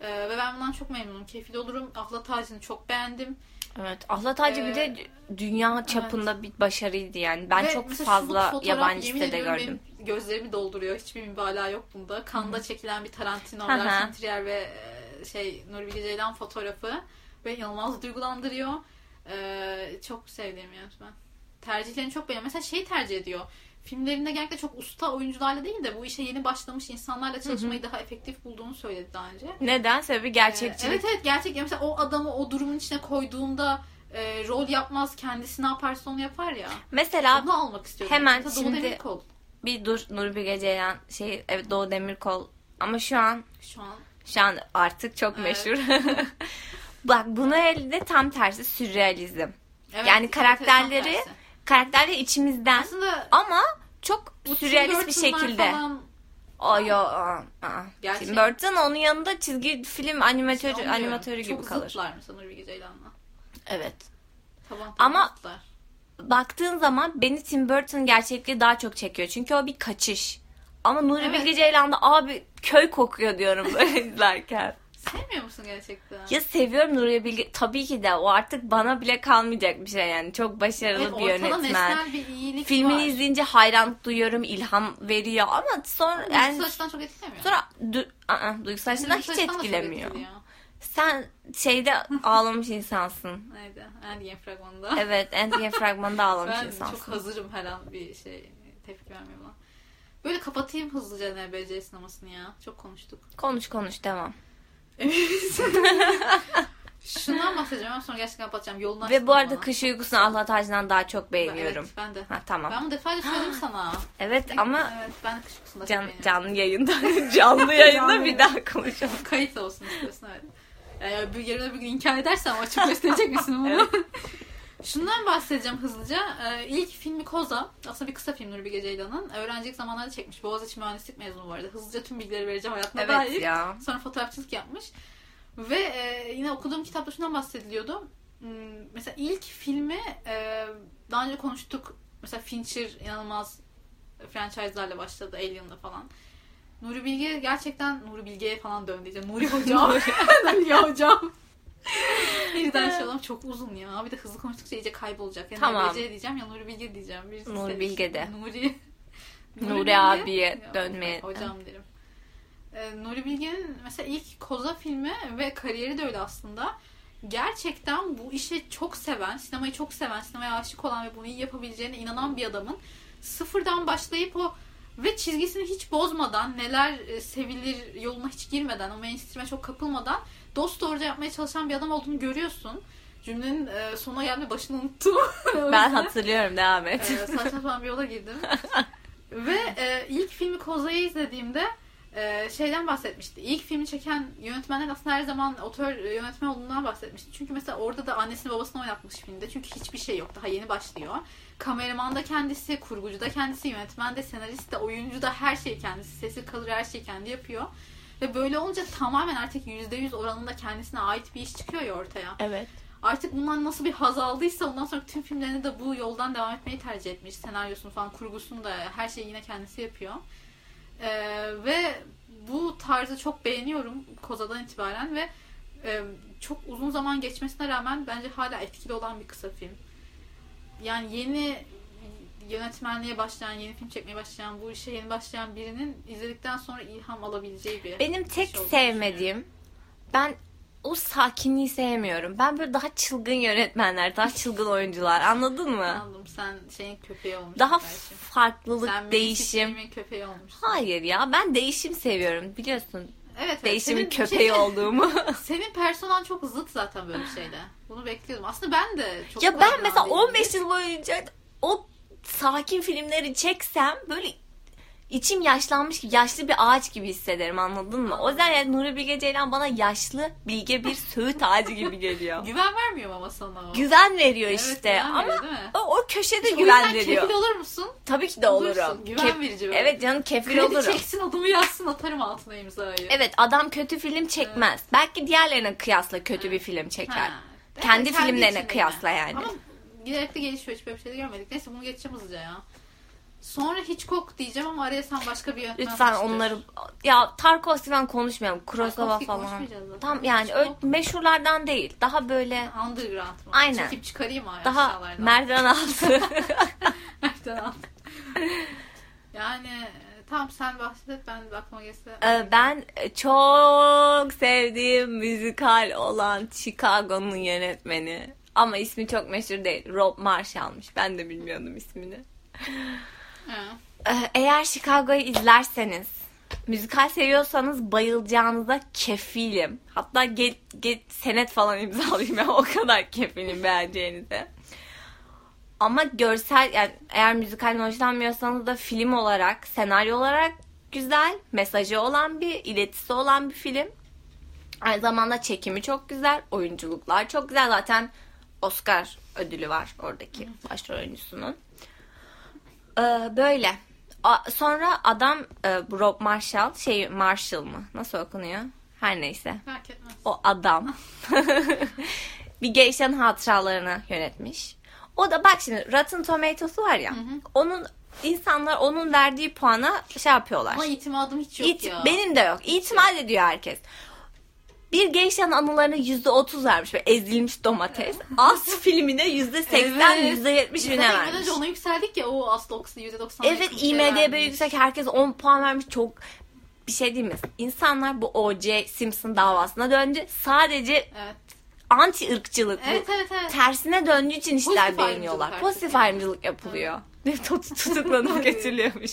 [SPEAKER 2] Ee, ve ben bundan çok memnunum. Keyifli olurum. Ahlat Ağacı'nı çok beğendim.
[SPEAKER 1] Evet. Ahlat Ağacı bir de
[SPEAKER 2] Ee,
[SPEAKER 1] dünya çapında bir başarıydı yani. Ben
[SPEAKER 2] Ve
[SPEAKER 1] çok fazla
[SPEAKER 2] fotoğraf,
[SPEAKER 1] yabancı sitede gördüm.
[SPEAKER 2] Gözlerimi dolduruyor. Hiçbir mübalağa yok bunda. Kanda çekilen bir Tarantino,
[SPEAKER 1] Hı hı.
[SPEAKER 2] Lars Trier ve e, şey Nuri Bilge Ceylan fotoğrafı ve inanılmaz duygulandırıyor. Ee, çok sevdiğim yönetmen. Tercihlerini çok beğeniyorum. Mesela şey tercih ediyor. Filmlerinde genellikle çok usta oyuncularla değil de bu işe yeni başlamış insanlarla çalışmayı daha efektif bulduğunu söyledi daha önce.
[SPEAKER 1] Neden? Sebebi
[SPEAKER 2] Ee,
[SPEAKER 1] gerçekçilik.
[SPEAKER 2] Evet evet gerçek. Mesela o adamı o durumun içine koyduğunda e, rol yapmaz kendisi ne yaparsa onu yapar ya.
[SPEAKER 1] Mesela
[SPEAKER 2] Onu almak istiyorum.
[SPEAKER 1] hemen
[SPEAKER 2] Mesela
[SPEAKER 1] şimdi-
[SPEAKER 2] Demirkol
[SPEAKER 1] bir dur Nuri Bilge Ceylan şey evet Doğu Demirkol ama şu an
[SPEAKER 2] şu an.
[SPEAKER 1] şu an artık çok
[SPEAKER 2] Evet.
[SPEAKER 1] meşhur. Bak bunu elde tam tersi sürrealizm.
[SPEAKER 2] Evet,
[SPEAKER 1] Yani karakterleri-
[SPEAKER 2] tersi.
[SPEAKER 1] Karakterler içimizden
[SPEAKER 2] aslında
[SPEAKER 1] ama çok sürrealist bir şekilde.
[SPEAKER 2] Falan,
[SPEAKER 1] aa.
[SPEAKER 2] Gerçek.
[SPEAKER 1] Tim Burton onun yanında çizgi film animatörü
[SPEAKER 2] onu diyorum.
[SPEAKER 1] animatörü gibi
[SPEAKER 2] Çok
[SPEAKER 1] kalır.
[SPEAKER 2] zıtlar mesela Nuri Bilge Ceylan'la.
[SPEAKER 1] Evet.
[SPEAKER 2] Taban
[SPEAKER 1] Ama-
[SPEAKER 2] zıtlar.
[SPEAKER 1] Baktığın zaman beni Tim Burton gerçekliği daha çok çekiyor. Çünkü o bir kaçış. Ama Nuri
[SPEAKER 2] Evet.
[SPEAKER 1] Bilge Ceylan'da abi köy kokuyor diyorum böyle izlerken.
[SPEAKER 2] Sevmiyor musun gerçekten?
[SPEAKER 1] Ya seviyorum Nuri Bilge. Tabii ki de o artık bana bile kalmayacak bir şey yani. Çok başarılı
[SPEAKER 2] evet,
[SPEAKER 1] bir yönetmen.
[SPEAKER 2] bir iyilik
[SPEAKER 1] Filmini
[SPEAKER 2] var.
[SPEAKER 1] izleyince hayranlık duyuyorum, ilham veriyor ama sonra
[SPEAKER 2] Yani,
[SPEAKER 1] yani
[SPEAKER 2] açıdan çok etkilemiyor.
[SPEAKER 1] sonra du, aa, duygusal açıdan hiç
[SPEAKER 2] Duygusal
[SPEAKER 1] etkilemiyor. Sen şeyde ağlamış insansın.
[SPEAKER 2] Neydi? Endgame fragmanında.
[SPEAKER 1] Evet, Endgame fragmanında ağlamış
[SPEAKER 2] ben
[SPEAKER 1] insansın.
[SPEAKER 2] çok hazırım her an bir şey tepki vermeye. Böyle kapatayım hızlıca NBC sinemasını ya. Çok konuştuk.
[SPEAKER 1] Konuş konuş devam.
[SPEAKER 2] Şundan bahsedeceğim ama sonra gerçekten kapatacağım. Yolunu
[SPEAKER 1] Ve bu arada
[SPEAKER 2] bana.
[SPEAKER 1] kış uykusunu Allah tacından daha çok beğeniyorum.
[SPEAKER 2] Evet ben de.
[SPEAKER 1] Ha tamam.
[SPEAKER 2] Ben bunu defalarca söyledim sana.
[SPEAKER 1] Evet ama
[SPEAKER 2] Evet ben de kış uykusunda
[SPEAKER 1] can, canlı yayında canlı yayında
[SPEAKER 2] Canlı
[SPEAKER 1] bir daha konuşalım.
[SPEAKER 2] Kayıt olsun istiyorsun evet. Yani bir yarın öbür gün inkar edersem açık gösterecek misin bunu? Şundan bahsedeceğim hızlıca. Ee, ilk filmi Koza. Aslında bir kısa film Nuri Bilge Ceylan'ın. Öğrencilik zamanlarda çekmiş. Boğaziçi mühendislik mezunu arada. Hızlıca tüm bilgileri vereceğim hayatına
[SPEAKER 1] Evet
[SPEAKER 2] dair.
[SPEAKER 1] ya.
[SPEAKER 2] Sonra fotoğrafçılık yapmış. Ve e, yine okuduğum kitapta şundan bahsediliyordu. Hmm, Mesela ilk filmi e, daha önce konuştuk. Mesela Fincher inanılmaz franchise'larla başladı. Alien'la falan. Nuri Bilge gerçekten Nuri Bilge'ye falan döndü. diyeceğim. Nuri Hocam. Nuri Hocam. Birden şey olalım çok uzun ya. Bir de hızlı konuştukça iyice kaybolacak. Yani
[SPEAKER 1] Tamam.
[SPEAKER 2] NBC diyeceğim ya Nuri Bilge diyeceğim. Birisi
[SPEAKER 1] Nuri. Bilge de.
[SPEAKER 2] Nuri.
[SPEAKER 1] Nuri
[SPEAKER 2] Bilge-
[SPEAKER 1] abiye dönmeye-
[SPEAKER 2] Hocam derim. Ee, Nuri Bilge'nin mesela ilk Koza filmi ve kariyeri de öyle aslında. Gerçekten bu işi çok seven, sinemayı çok seven, sinemaya aşık olan ve bunu iyi yapabileceğine inanan bir adamın sıfırdan başlayıp o ve çizgisini hiç bozmadan, neler e, sevilir yoluna hiç girmeden, o mainstream'e çok kapılmadan dost doğruca yapmaya çalışan bir adam olduğunu görüyorsun. Cümlenin e, sona gelme başını unuttum.
[SPEAKER 1] Ben hatırlıyorum devam et.
[SPEAKER 2] ee, saçma sapan bir yola girdim. Ve e, ilk filmi Koza'yı izlediğimde e, şeyden bahsetmişti. İlk filmi çeken yönetmenler aslında her zaman otör e, yönetmen olduğundan bahsetmişti. Çünkü mesela orada da annesini babasını oynatmış filmde. Çünkü hiçbir şey yok. Daha yeni başlıyor. Kameraman da kendisi, kurgucu da kendisi, yönetmen de, senarist de, oyuncu da her şeyi kendisi. Sesi kalır her şeyi kendi yapıyor. Ve böyle olunca tamamen artık %100 oranında kendisine ait bir iş çıkıyor ya ortaya
[SPEAKER 1] Evet.
[SPEAKER 2] artık bundan nasıl bir haz aldıysa ondan sonra tüm filmlerinde de bu yoldan devam etmeyi tercih etmiş. Senaryosunu falan, kurgusunu da her şeyi yine kendisi yapıyor. Ee, ve bu tarzı çok beğeniyorum Koza'dan itibaren ve e, çok uzun zaman geçmesine rağmen bence hala etkili olan bir kısa film. Yani yeni yönetmenliğe başlayan, yeni film çekmeye başlayan, bu işe yeni başlayan birinin izledikten sonra ilham alabileceği bir
[SPEAKER 1] Benim tek
[SPEAKER 2] olduğunu
[SPEAKER 1] sevmediğim ben o sakinliği sevmiyorum. Ben böyle daha çılgın yönetmenler, daha çılgın oyuncular anladın mı?
[SPEAKER 2] Anladım. Sen şeyin köpeği olmuşsun.
[SPEAKER 1] Daha
[SPEAKER 2] kardeşim.
[SPEAKER 1] farklılık,
[SPEAKER 2] Sen
[SPEAKER 1] değişim.
[SPEAKER 2] mainstream'in köpeği olmuşsun.
[SPEAKER 1] Hayır ya ben değişim seviyorum biliyorsun.
[SPEAKER 2] Evet, evet.
[SPEAKER 1] Değişimin
[SPEAKER 2] Senin
[SPEAKER 1] köpeği
[SPEAKER 2] şey-
[SPEAKER 1] olduğumu.
[SPEAKER 2] Senin personan çok zıt zaten böyle bir şeyde. Bunu bekliyordum. Aslında ben de çok
[SPEAKER 1] ya ben mesela
[SPEAKER 2] değilim.
[SPEAKER 1] 15 yıl boyunca o sakin filmleri çeksem böyle içim yaşlanmış gibi yaşlı bir ağaç gibi hissederim anladın mı? O yüzden yani Nuri Bilge Ceylan bana yaşlı bilge bir söğüt ağacı gibi geliyor.
[SPEAKER 2] Güven vermiyor ama sana o.
[SPEAKER 1] güven veriyor
[SPEAKER 2] Evet,
[SPEAKER 1] işte
[SPEAKER 2] güven
[SPEAKER 1] ama
[SPEAKER 2] veriyor, değil mi?
[SPEAKER 1] o, o köşede
[SPEAKER 2] o
[SPEAKER 1] güven veriyor.
[SPEAKER 2] kefil olur musun?
[SPEAKER 1] Tabii ki de
[SPEAKER 2] Olursun.
[SPEAKER 1] olurum.
[SPEAKER 2] Güven verici böyle.
[SPEAKER 1] Evet canım kefil
[SPEAKER 2] Kredi
[SPEAKER 1] olurum.
[SPEAKER 2] çeksin adımı yazsın atarım altına imzayı.
[SPEAKER 1] Evet adam kötü film çekmez. Belki diğerlerine kıyasla kötü bir film çeker.
[SPEAKER 2] Ha.
[SPEAKER 1] Kendi
[SPEAKER 2] Evet,
[SPEAKER 1] filmlerine kıyasla yani.
[SPEAKER 2] Ama giderek de gelişiyor. Hiç böyle bir şey de görmedik. Neyse bunu geçeceğim hızlıca ya. Sonra Hitchcock diyeceğim ama araya sen başka bir yönetmen
[SPEAKER 1] Lütfen
[SPEAKER 2] seçtir.
[SPEAKER 1] onları ya Tarkovski falan konuşmayalım. Kurosawa
[SPEAKER 2] Tarkovski
[SPEAKER 1] falan.
[SPEAKER 2] konuşmayacağız zaten.
[SPEAKER 1] Tam yani öyle
[SPEAKER 2] Hitchcock.
[SPEAKER 1] meşhurlardan değil. Daha böyle
[SPEAKER 2] Underground mı?
[SPEAKER 1] Aynen.
[SPEAKER 2] Çekip çıkarayım mı
[SPEAKER 1] daha
[SPEAKER 2] aşağılardan?
[SPEAKER 1] merdiven altı.
[SPEAKER 2] Merdiven altı. yani e, tamam sen bahset ben de aklıma.
[SPEAKER 1] Ee, ben çok sevdiğim müzikal olan Chicago'nun yönetmeni. Ama ismi çok meşhur değil. Rob Marshall'mış. Ben de bilmiyordum ismini. Ee, Eğer Chicago'yu izlerseniz, müzikal seviyorsanız bayılacağınıza kefilim. Hatta get, get senet falan imzalayayım ya o kadar kefilim beğeneceğinize. Ama görsel yani eğer müzikalden hoşlanmıyorsanız da film olarak, senaryo olarak güzel, mesajı olan bir, iletisi olan bir film. Aynı zamanda çekimi çok güzel, oyunculuklar çok güzel. Zaten Oscar ödülü var oradaki başrol oyuncusunun. Ee, böyle. A- sonra adam e, Rob Marshall, şey Marshall mı? Nasıl okunuyor? Her neyse.
[SPEAKER 2] Fark etmez.
[SPEAKER 1] O adam bir geishanın hatıralarını yönetmiş. O da bak şimdi Rotten Tomatoes'u var ya. Onun insanlar onun verdiği puana şey yapıyorlar.
[SPEAKER 2] Ama itimadım hiç yok
[SPEAKER 1] İt-
[SPEAKER 2] ya.
[SPEAKER 1] Benim de yok. İtimat ediyor herkes. Bir geishanın anılarına yüzde otuz vermiş ve ezilmiş domates. Az filmine yüzde seksen,
[SPEAKER 2] Evet.
[SPEAKER 1] yüzde yetmiş
[SPEAKER 2] Biz
[SPEAKER 1] bine vermiş.
[SPEAKER 2] önce ona yükseldik ya o aslı okusu %90.
[SPEAKER 1] Evet IMDB yüksek herkes 10 puan vermiş çok bir şey değil mi? İnsanlar bu O.J. Simpson davasına döndü. Sadece
[SPEAKER 2] Evet.
[SPEAKER 1] anti ırkçılık.
[SPEAKER 2] Evet evet evet.
[SPEAKER 1] Tersine döndüğü için işler
[SPEAKER 2] Pozitif
[SPEAKER 1] beğeniyorlar.
[SPEAKER 2] ayrımcılık
[SPEAKER 1] Pozitif ayrımcılık yapılıyor. Tut- Tutuklanıp getiriliyormuş.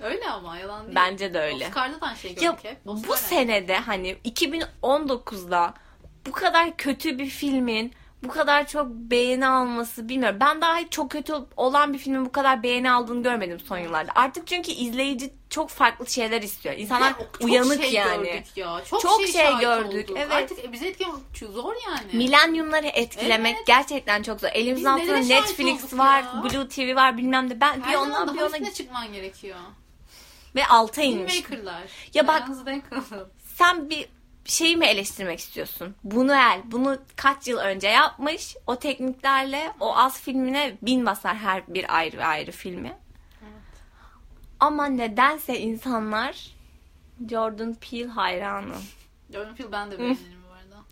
[SPEAKER 2] Öyle ama yalan değil.
[SPEAKER 1] Bence de öyle.
[SPEAKER 2] Oscar'da da şey
[SPEAKER 1] Ya
[SPEAKER 2] gördük hep.
[SPEAKER 1] bu
[SPEAKER 2] Oscar'da.
[SPEAKER 1] senede hani 2019'da bu kadar kötü bir filmin bu kadar çok beğeni alması bilmiyorum. Ben daha hiç çok kötü olan bir filmin bu kadar beğeni aldığını görmedim son yıllarda. Artık çünkü izleyici çok farklı şeyler istiyor. İnsanlar
[SPEAKER 2] Ya, çok
[SPEAKER 1] uyanık
[SPEAKER 2] şey
[SPEAKER 1] yani.
[SPEAKER 2] gördük ya. Çok,
[SPEAKER 1] Çok
[SPEAKER 2] şey,
[SPEAKER 1] şey gördük,
[SPEAKER 2] olduk.
[SPEAKER 1] evet.
[SPEAKER 2] Artık bize etkilemek zor yani.
[SPEAKER 1] Milenyumları etkilemek
[SPEAKER 2] Evet.
[SPEAKER 1] gerçekten çok zor. Elimizin altında Netflix var,
[SPEAKER 2] ya?
[SPEAKER 1] Blue TV var bilmem de. Ben
[SPEAKER 2] Her
[SPEAKER 1] bir ona bir ona
[SPEAKER 2] çıkman gerekiyor.
[SPEAKER 1] Ve alta inmiş. Ya bak-. Sen bir şeyi mi eleştirmek istiyorsun? Bunu el, bunu kaç yıl önce yapmış. O tekniklerle o az filmine bin basar her bir ayrı ayrı filmi. Ama nedense insanlar Jordan Peele hayranı.
[SPEAKER 2] Jordan Peele ben de beğenirim bu arada.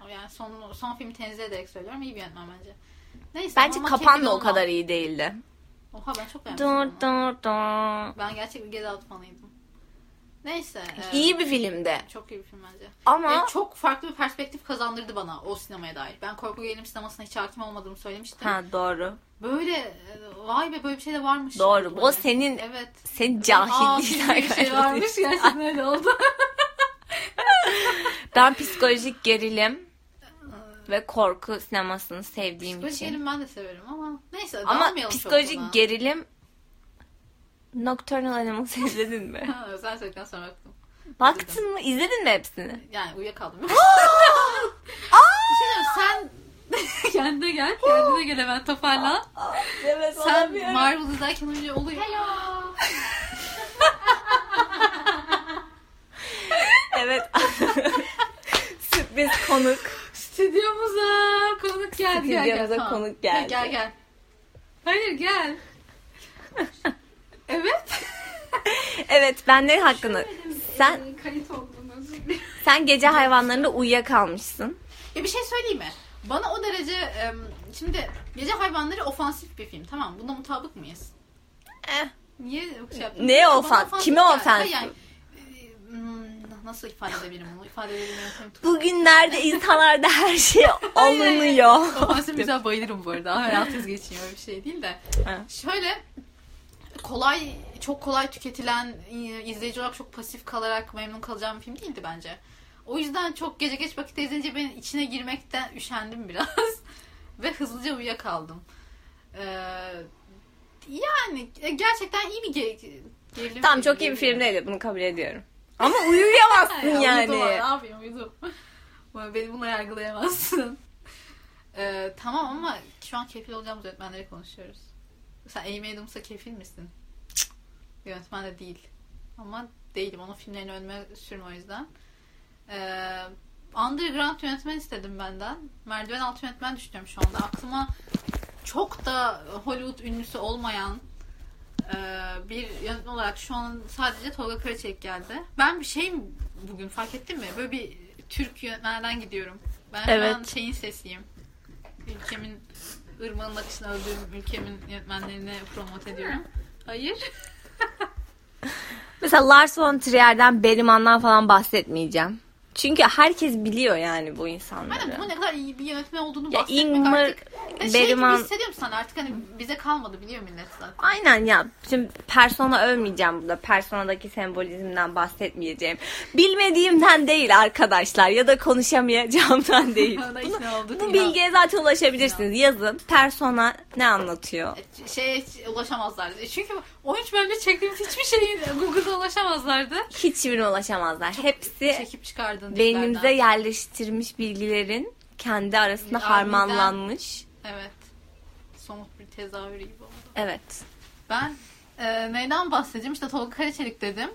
[SPEAKER 2] Ama yani son, son filmi tenzih ederek söylüyorum. iyi bir yönetmen bence. Neyse.
[SPEAKER 1] Bence Kapan da o kadar iyi değildi.
[SPEAKER 2] Oha ben çok beğenmiştim
[SPEAKER 1] Dur
[SPEAKER 2] onu.
[SPEAKER 1] dur dur.
[SPEAKER 2] Ben gerçek bir Get Out fanıydım. Neyse. e,
[SPEAKER 1] İyi bir filmdi.
[SPEAKER 2] Çok iyi bir film bence.
[SPEAKER 1] Ama
[SPEAKER 2] Ve çok farklı bir perspektif kazandırdı bana o sinemaya dair. Ben korku gerilim sinemasına hiç hakim olmadığımı söylemiştim.
[SPEAKER 1] ha doğru.
[SPEAKER 2] Böyle e, vay be böyle bir şey de varmış.
[SPEAKER 1] Doğru.
[SPEAKER 2] Böyle.
[SPEAKER 1] O senin
[SPEAKER 2] Evet.
[SPEAKER 1] senin
[SPEAKER 2] Aa,
[SPEAKER 1] cahilliğinden
[SPEAKER 2] bir şey varmış gerçekten öyle oldu.
[SPEAKER 1] Ben psikolojik gerilim ve korku sinemasını sevdiğim
[SPEAKER 2] Psikolojik
[SPEAKER 1] için.
[SPEAKER 2] gerilim ben de severim ama neyse
[SPEAKER 1] Ama
[SPEAKER 2] çok
[SPEAKER 1] psikolojik
[SPEAKER 2] buna.
[SPEAKER 1] gerilim Nocturnal Animals izledin mi?
[SPEAKER 2] Ha, Sen söyledikten sonra baktım.
[SPEAKER 1] Baktın mı? İzledin mi hepsini?
[SPEAKER 2] Yani uyuyakaldım. bir şey sen kendine gel. Kendine gel hemen toparlan.
[SPEAKER 1] Evet
[SPEAKER 2] Sen Marvel izlerken uyuyor oluyor.
[SPEAKER 1] Evet. Sürpriz konuk.
[SPEAKER 2] Stüdyomuza konuk geldi. Gel, gel,
[SPEAKER 1] Stüdyomuza
[SPEAKER 2] tamam.
[SPEAKER 1] konuk geldi.
[SPEAKER 2] Gel gel. Hayır gel. evet.
[SPEAKER 1] Evet ben ne hakkında? Sen
[SPEAKER 2] Ee, kayıt özür dilerim.
[SPEAKER 1] sen gece hayvanlarında uyuyakalmışsın.
[SPEAKER 2] Ya bir şey söyleyeyim mi? Bana o derece şimdi Gece Hayvanları ofansif bir film tamam? Bunda mutabık mıyız?
[SPEAKER 1] Eh.
[SPEAKER 2] Niye şey yaptın?
[SPEAKER 1] Neye ofans- kime ofansif?
[SPEAKER 2] Yani, e, nasıl ifade edebilirim bunu? İfade edebilirim.
[SPEAKER 1] Bugünlerde insanlarda her şey alınıyor.
[SPEAKER 2] Ofansif güzel bayılırım bu arada. Hayatınız geçiyor öyle bir şey değil de. Şöyle kolay çok kolay tüketilen izleyici olarak çok pasif kalarak memnun kalacağım bir film değildi bence. O yüzden çok gece geç vakitte izleyince ben içine girmekten üşendim biraz. Ve hızlıca uyuyakaldım. Ee, yani gerçekten iyi bir ge- Gerilim
[SPEAKER 1] Tamam çok iyi bir film değildi bunu kabul ediyorum. Ama uyuyamazsın
[SPEAKER 2] Ya,
[SPEAKER 1] yani.
[SPEAKER 2] Uyudum, ne yapayım uyudum. Beni buna yargılayamazsın. Ee, tamam ama şu an kefil olacağımız yönetmenleri konuşuyoruz. Sen Amy Adams'a kefil misin? Cık. Yönetmen de değil. Ama değilim. Onun filmlerini önüme sürme o yüzden. Ee, underground yönetmen istedim benden. Merdiven altı yönetmen düşünüyorum şu anda. Aklıma çok da Hollywood ünlüsü olmayan e, bir yönetmen olarak şu an sadece Tolga Karaçelik geldi. Ben bir şeyim bugün fark ettin mi? Böyle bir Türk yönetmenlerden gidiyorum. Ben
[SPEAKER 1] Evet.
[SPEAKER 2] an şeyin sesiyim. Ülkemin ırmağın akışına öldüğüm ülkemin yönetmenlerini promote ediyorum. Hayır.
[SPEAKER 1] Mesela Lars von Trier'den Bergman'dan falan bahsetmeyeceğim. Çünkü herkes biliyor yani bu insanları.
[SPEAKER 2] Aynen bunun ne kadar iyi bir yönetmen olduğunu
[SPEAKER 1] Ya
[SPEAKER 2] bahsetmek
[SPEAKER 1] Ingmar
[SPEAKER 2] artık. Ya şey
[SPEAKER 1] Bergman-
[SPEAKER 2] gibi hissediyorum sana artık hani bize kalmadı biliyor millet zaten.
[SPEAKER 1] Aynen ya. Şimdi persona övmeyeceğim burada. Personadaki sembolizmden bahsetmeyeceğim. Bilmediğimden değil arkadaşlar. Ya da konuşamayacağımdan değil.
[SPEAKER 2] Olduk.
[SPEAKER 1] Bu bilgiye zaten ulaşabilirsiniz. Yazın. Persona ne anlatıyor?
[SPEAKER 2] şeye ulaşamazlardı. Çünkü 13 bölümde çektiğimiz hiçbir şeyi Google'da ulaşamazlardı.
[SPEAKER 1] Hiçbirine ulaşamazlar. Hepsi
[SPEAKER 2] Çekip çıkardın
[SPEAKER 1] beynimize yerleştirmiş bilgilerin kendi arasında
[SPEAKER 2] Harbiden.
[SPEAKER 1] harmanlanmış.
[SPEAKER 2] Evet. Somut bir tezahürü gibi oldu.
[SPEAKER 1] Evet.
[SPEAKER 2] Ben e, neyden bahsedeceğim? İşte Tolga Karaçelik dedim.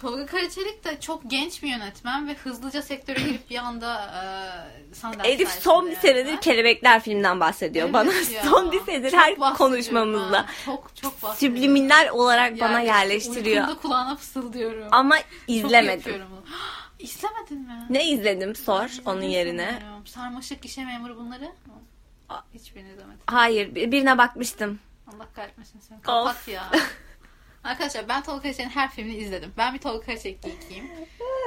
[SPEAKER 2] Tolga Karaçelik de çok genç bir yönetmen ve hızlıca sektöre girip bir anda e, ders
[SPEAKER 1] Elif son bir
[SPEAKER 2] yani.
[SPEAKER 1] senedir Kelebekler filmden bahsediyor
[SPEAKER 2] Evet
[SPEAKER 1] bana.
[SPEAKER 2] ya.
[SPEAKER 1] Son bir senedir
[SPEAKER 2] Çok
[SPEAKER 1] her konuşmamızda.
[SPEAKER 2] ha. Çok çok bahsediyorum.
[SPEAKER 1] Subliminal olarak bana
[SPEAKER 2] Yani
[SPEAKER 1] yerleştiriyor.
[SPEAKER 2] Uykumda kulağına fısıldıyorum.
[SPEAKER 1] Ama izlemedim.
[SPEAKER 2] İzlemedin mi?
[SPEAKER 1] Ne izledim sor
[SPEAKER 2] İzledim
[SPEAKER 1] onun yerine.
[SPEAKER 2] sanıyorum. Sarmaşık gişe memuru bunları. Hiçbirini izlemedim.
[SPEAKER 1] Hayır bir- birine bakmıştım.
[SPEAKER 2] Allah kahretmesin seni. Kapat ya. Arkadaşlar ben Tolga Karaçelik'in her filmini izledim. Ben bir Tolga Karaçelik geekiyim.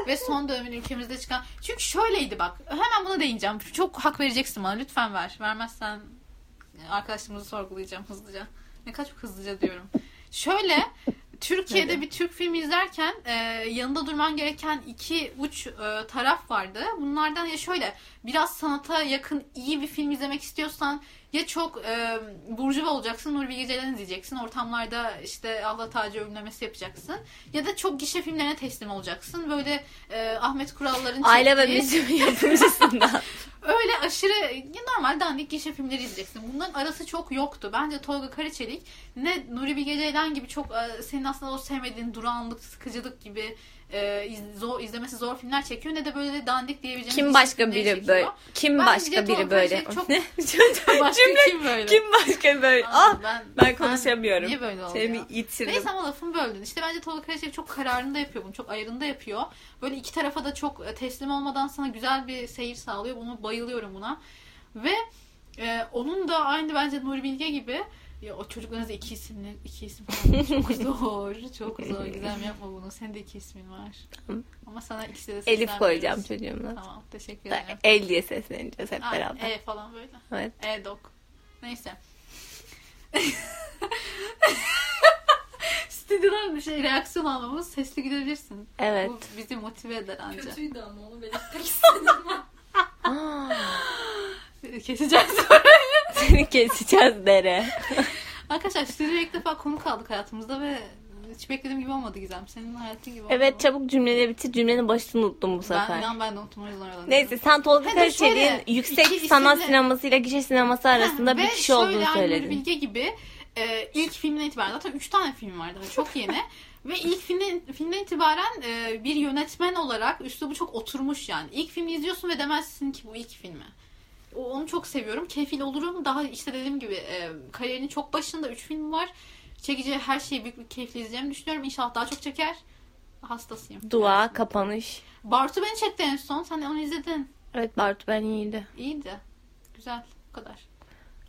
[SPEAKER 2] Ve son dönemin ülkemizde çıkan... Çünkü şöyleydi bak. Hemen buna değineceğim. Çok hak vereceksin bana. Lütfen ver. Vermezsen arkadaşlığımızı sorgulayacağım hızlıca. Ne çok hızlıca diyorum. Şöyle Türkiye'de
[SPEAKER 1] Neden?
[SPEAKER 2] bir Türk filmi izlerken e, yanında durman gereken iki uç e, taraf vardı. Bunlardan ya şöyle biraz sanata yakın iyi bir film izlemek istiyorsan ya çok e, burjuva olacaksın Nuri Bilge Ceylan izleyeceksin. Ortamlarda işte Allah tacı övünlemesi yapacaksın. Ya da çok gişe filmlerine teslim olacaksın. Böyle e, Ahmet Kurallar'ın
[SPEAKER 1] Aile ve
[SPEAKER 2] çektiği-
[SPEAKER 1] Müslüm yapımcısından.
[SPEAKER 2] Öyle aşırı ya normal dandik gişe filmleri izleyeceksin. Bunların arası çok yoktu. Bence Tolga Karaçelik ne Nuri Bilge Ceylan gibi çok e, senin aslında o sevmediğin durağanlık, sıkıcılık gibi e, zor, izlemesi zor filmler çekiyor ne de böyle dandik diyebileceğim
[SPEAKER 1] Kim başka biri
[SPEAKER 2] çekiyor.
[SPEAKER 1] böyle? Kim
[SPEAKER 2] Bence
[SPEAKER 1] başka biri böyle?
[SPEAKER 2] Çok-
[SPEAKER 1] Ne?
[SPEAKER 2] Başka
[SPEAKER 1] Cümle
[SPEAKER 2] kim böyle?
[SPEAKER 1] kim başka böyle? Ah
[SPEAKER 2] ben,
[SPEAKER 1] ben konuşamıyorum.
[SPEAKER 2] Niye böyle oldu
[SPEAKER 1] Seni yitirdim.
[SPEAKER 2] Neyse ama lafımı böldün. İşte bence Tolga Karaçelik çok kararında yapıyor bunu. Çok ayarında yapıyor. Böyle iki tarafa da çok e, teslim olmadan sana güzel bir seyir sağlıyor. Bunu bayılıyorum buna. Ve e, onun da aynı bence Nuri Bilge gibi ya o çocuklarınızda iki isimli iki isim falan çok zor. Çok zor. Gizem yapma bunu. Senin de iki ismin var.
[SPEAKER 1] Tamam.
[SPEAKER 2] Ama sana ikisi de
[SPEAKER 1] Elif koyacağım çocuğumla.
[SPEAKER 2] Tamam. Teşekkür
[SPEAKER 1] Da-
[SPEAKER 2] ederim.
[SPEAKER 1] El diye sesleneceğiz hep
[SPEAKER 2] Aynen,
[SPEAKER 1] beraber.
[SPEAKER 2] E falan böyle.
[SPEAKER 1] Evet.
[SPEAKER 2] E-dok. Neyse. Stüdyodan bir şey reaksiyon almamız sesli gidebilirsin.
[SPEAKER 1] Evet.
[SPEAKER 2] Bu bizi motive eder anca.
[SPEAKER 3] Kötüydü ama onu belirtmek istedim.
[SPEAKER 1] Aa,
[SPEAKER 2] Keseceğiz sonra.
[SPEAKER 1] Seni keseceğiz dere.
[SPEAKER 2] Arkadaşlar stüdyoya ilk defa konuk aldık hayatımızda ve hiç beklediğim gibi olmadı Gizem. Senin hayatın gibi oldu.
[SPEAKER 1] Evet çabuk cümleleri bitir. Cümlenin başını unuttum bu
[SPEAKER 2] Ben
[SPEAKER 1] sefer.
[SPEAKER 2] inan ben de unuttum
[SPEAKER 1] Neyse sen Tolga
[SPEAKER 2] şöyle,
[SPEAKER 1] yüksek
[SPEAKER 2] iki
[SPEAKER 1] sanat
[SPEAKER 2] isimle-
[SPEAKER 1] sinemasıyla gişe sineması arasında
[SPEAKER 2] Heh,
[SPEAKER 1] bir
[SPEAKER 2] ve
[SPEAKER 1] kişi olduğunu söyledin.
[SPEAKER 2] Bilge gibi e, ilk filmden itibaren zaten 3 tane film var daha çok yeni. ve ilk filmden, filmden itibaren e, bir yönetmen olarak üslubu çok oturmuş yani. İlk filmi izliyorsun ve demezsin ki bu ilk filmi. Onu çok seviyorum. Kefil olurum. Daha işte dediğim gibi e, kariyerinin çok başında 3 film var. Çekici her şeyi büyük bir keyifle izleyeceğimi düşünüyorum. İnşallah daha çok çeker. Hastasıyım.
[SPEAKER 1] Dua, kapanış.
[SPEAKER 2] Bartu beni çekti en son. Sen onu izledin.
[SPEAKER 1] Evet Bartu ben iyiydi.
[SPEAKER 2] İyiydi. Güzel. Bu kadar.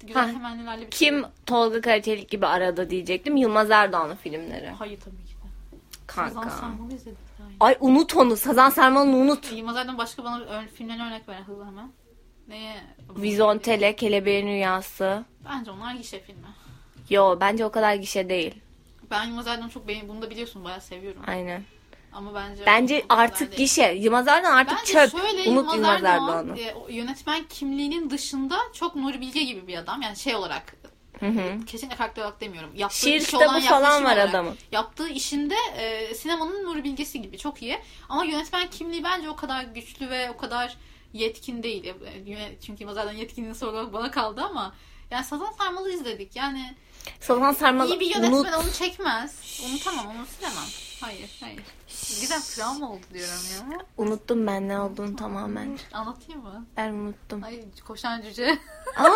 [SPEAKER 2] Güzel temennilerle bir
[SPEAKER 1] Kim Tolga Karaçelik gibi arada diyecektim. Yılmaz Erdoğan'ın filmleri.
[SPEAKER 2] Hayır tabii ki de.
[SPEAKER 1] Kanka.
[SPEAKER 2] Sazan Sarmal'ı izledik.
[SPEAKER 1] Ay unut onu. Sazan Sarmal'ını unut.
[SPEAKER 2] Yılmaz Erdoğan başka bana filmlerine örnek ver hızlı hemen. Neye?
[SPEAKER 1] Vizontele, Kelebeğin Rüyası.
[SPEAKER 2] Bence onlar gişe filmi.
[SPEAKER 1] Yo bence o kadar gişe değil.
[SPEAKER 2] Ben Yılmaz Erdoğan'ı çok beğen bunu da biliyorsun bayağı seviyorum.
[SPEAKER 1] Aynen.
[SPEAKER 2] Ama bence
[SPEAKER 1] Bence
[SPEAKER 2] o kadar
[SPEAKER 1] artık
[SPEAKER 2] değil.
[SPEAKER 1] gişe. Yılmaz Erdoğan artık
[SPEAKER 2] Bence
[SPEAKER 1] çöp.
[SPEAKER 2] şöyle
[SPEAKER 1] Unut
[SPEAKER 2] Yılmaz
[SPEAKER 1] Yılmaz
[SPEAKER 2] Erdoğan
[SPEAKER 1] Erdoğan'ı.
[SPEAKER 2] e, o yönetmen kimliğinin dışında çok Nuri Bilge gibi bir adam. Yani şey olarak Kesinlikle karakter olarak demiyorum. Yaptığı
[SPEAKER 1] Şiir kitabı
[SPEAKER 2] olan
[SPEAKER 1] falan var
[SPEAKER 2] olarak.
[SPEAKER 1] adamın.
[SPEAKER 2] Yaptığı işinde e, sinemanın nuri bilgesi gibi çok iyi. Ama yönetmen kimliği bence o kadar güçlü ve o kadar yetkin değil. E, Çünkü zaten yetkinliğini sorgulamak bana kaldı ama yani Sazan Sarmal'ı izledik. Yani
[SPEAKER 1] Sazan Sarmal
[SPEAKER 2] iyi bir yönetmen
[SPEAKER 1] unut.
[SPEAKER 2] onu çekmez. Unutamam onu silemem. Hayır hayır. Güzel travma oldu diyorum ya.
[SPEAKER 1] Unuttum ben ne olduğunu tamamen.
[SPEAKER 2] Anlatayım mı?
[SPEAKER 1] Ben unuttum.
[SPEAKER 2] Ay koşan cüce.
[SPEAKER 1] Aa,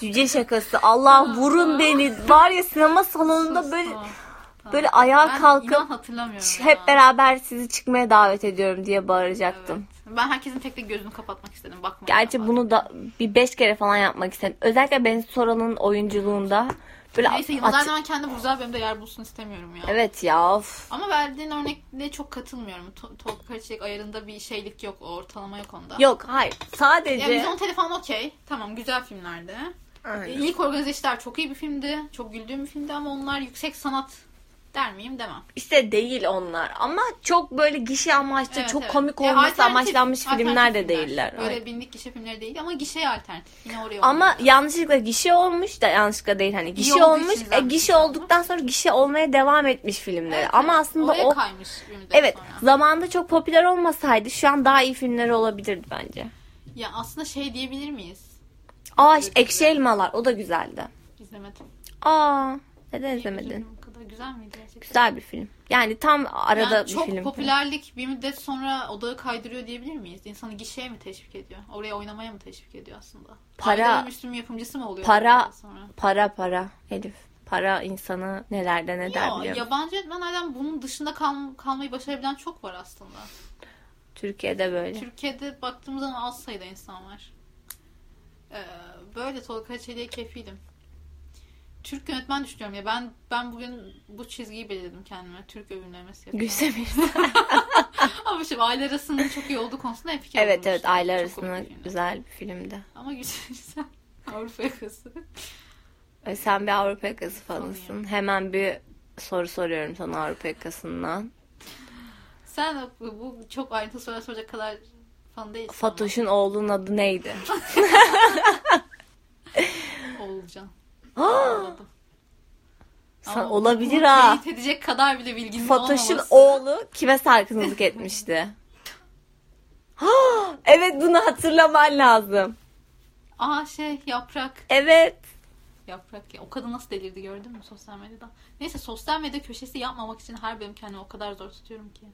[SPEAKER 1] cüce şakası. Allah vurun beni. Var ya sinema salonunda böyle böyle ayağa
[SPEAKER 2] Ben
[SPEAKER 1] kalkıp hep beraber sizi çıkmaya davet ediyorum diye bağıracaktım.
[SPEAKER 2] Evet. Ben herkesin tek tek gözünü kapatmak istedim. Bakma.
[SPEAKER 1] Gerçi bunu da bir beş kere falan yapmak istedim. Özellikle Ben Sora'nın oyunculuğunda böyle
[SPEAKER 2] Neyse Yıldız Erdoğan kendi güzel bölümde yer bulsun istemiyorum ya.
[SPEAKER 1] Evet ya of.
[SPEAKER 2] Ama verdiğin örnekle çok katılmıyorum. To- Tolga Karaçiçek ayarında bir şeylik yok. O ortalama yok onda.
[SPEAKER 1] Yok hayır. Sadece
[SPEAKER 2] Ya Vizyon Telefon okey. Tamam güzel filmlerdi.
[SPEAKER 1] Aynen.
[SPEAKER 2] İlk Organize İşler çok iyi bir filmdi. Çok güldüğüm bir filmdi ama onlar yüksek sanat der miyim demem.
[SPEAKER 1] İşte değil onlar ama çok böyle gişe amaçlı
[SPEAKER 2] Evet,
[SPEAKER 1] çok
[SPEAKER 2] evet.
[SPEAKER 1] komik
[SPEAKER 2] E,
[SPEAKER 1] olması
[SPEAKER 2] alternatif-
[SPEAKER 1] amaçlanmış filmler de
[SPEAKER 2] alternatif
[SPEAKER 1] değiller.
[SPEAKER 2] Böyle
[SPEAKER 1] Evet.
[SPEAKER 2] bindik gişe filmleri değil ama gişeye alternatif. Yine oraya
[SPEAKER 1] Ama
[SPEAKER 2] oynuyor.
[SPEAKER 1] yanlışlıkla gişe olmuş da yanlışlıkla değil hani gişe
[SPEAKER 2] olduğu
[SPEAKER 1] olmuş. E, gişe olduktan sonra gişe olmaya devam etmiş filmleri.
[SPEAKER 2] Evet,
[SPEAKER 1] Ama
[SPEAKER 2] evet.
[SPEAKER 1] aslında
[SPEAKER 2] Oraya
[SPEAKER 1] o
[SPEAKER 2] kaymış
[SPEAKER 1] evet
[SPEAKER 2] sonra.
[SPEAKER 1] zamanında çok popüler olmasaydı şu an daha iyi filmleri olabilirdi bence.
[SPEAKER 2] Ya aslında şey diyebilir miyiz?
[SPEAKER 1] Aa Ekşi. Elmalar o da güzeldi.
[SPEAKER 2] İzlemedim.
[SPEAKER 1] Aa neden izlemedin?
[SPEAKER 2] Kadar güzel miydi gerçekten?
[SPEAKER 1] Güzel bir film. Yani tam arada
[SPEAKER 2] Yani
[SPEAKER 1] bir
[SPEAKER 2] çok
[SPEAKER 1] film.
[SPEAKER 2] popülerlik bir müddet sonra odağı kaydırıyor diyebilir miyiz? İnsanı gişeye mi teşvik ediyor? Oraya oynamaya mı teşvik ediyor aslında?
[SPEAKER 1] Para-
[SPEAKER 2] Aile ve Müslüm yapımcısı mı oluyor?
[SPEAKER 1] Para-
[SPEAKER 2] Sonra?
[SPEAKER 1] Para para Elif. Para insanı nelerde ne der
[SPEAKER 2] Yo,
[SPEAKER 1] biliyor
[SPEAKER 2] yabancı yönetmenlerden bunun dışında kal- kalmayı başarabilen çok var aslında.
[SPEAKER 1] Türkiye'de böyle.
[SPEAKER 2] Türkiye'de baktığımız zaman az sayıda insan var. Ee, böyle Tolga Karaçeli'ye kefiydim. Türk yönetmen düşünüyorum ya ben ben bugün bu çizgiyi belirledim kendime. Türk övünlemesi yapıyorum.
[SPEAKER 1] Gülsem
[SPEAKER 2] Ama şimdi aile arasının çok iyi olduğu konusunda hep fikir
[SPEAKER 1] Evet evet aile arasında güzel bir filmdi.
[SPEAKER 2] Ama güzel. Avrupa yakası.
[SPEAKER 1] E, Sen bir Avrupa yakası fanısın. Hemen bir soru soruyorum sana Avrupa yakasından.
[SPEAKER 2] Sen bu, çok ayrıntılı sorular soracak kadar fan değilsin
[SPEAKER 1] Fatoş'un oğlunun adı neydi?
[SPEAKER 2] Oğulcan. Anladım.
[SPEAKER 1] Sen olabilir
[SPEAKER 2] bunu
[SPEAKER 1] ha.
[SPEAKER 2] teyit edecek kadar bile bilginin
[SPEAKER 1] Fatoş'un
[SPEAKER 2] olmaması.
[SPEAKER 1] oğlu kime sarkıntılık etmişti? Ha, evet bunu hatırlaman lazım.
[SPEAKER 2] Aa şey yaprak.
[SPEAKER 1] Evet.
[SPEAKER 2] Yaprak ya. O kadın nasıl delirdi gördün mü sosyal medyada? Neyse sosyal medya köşesi yapmamak için her bölüm kendimi o kadar zor tutuyorum ki.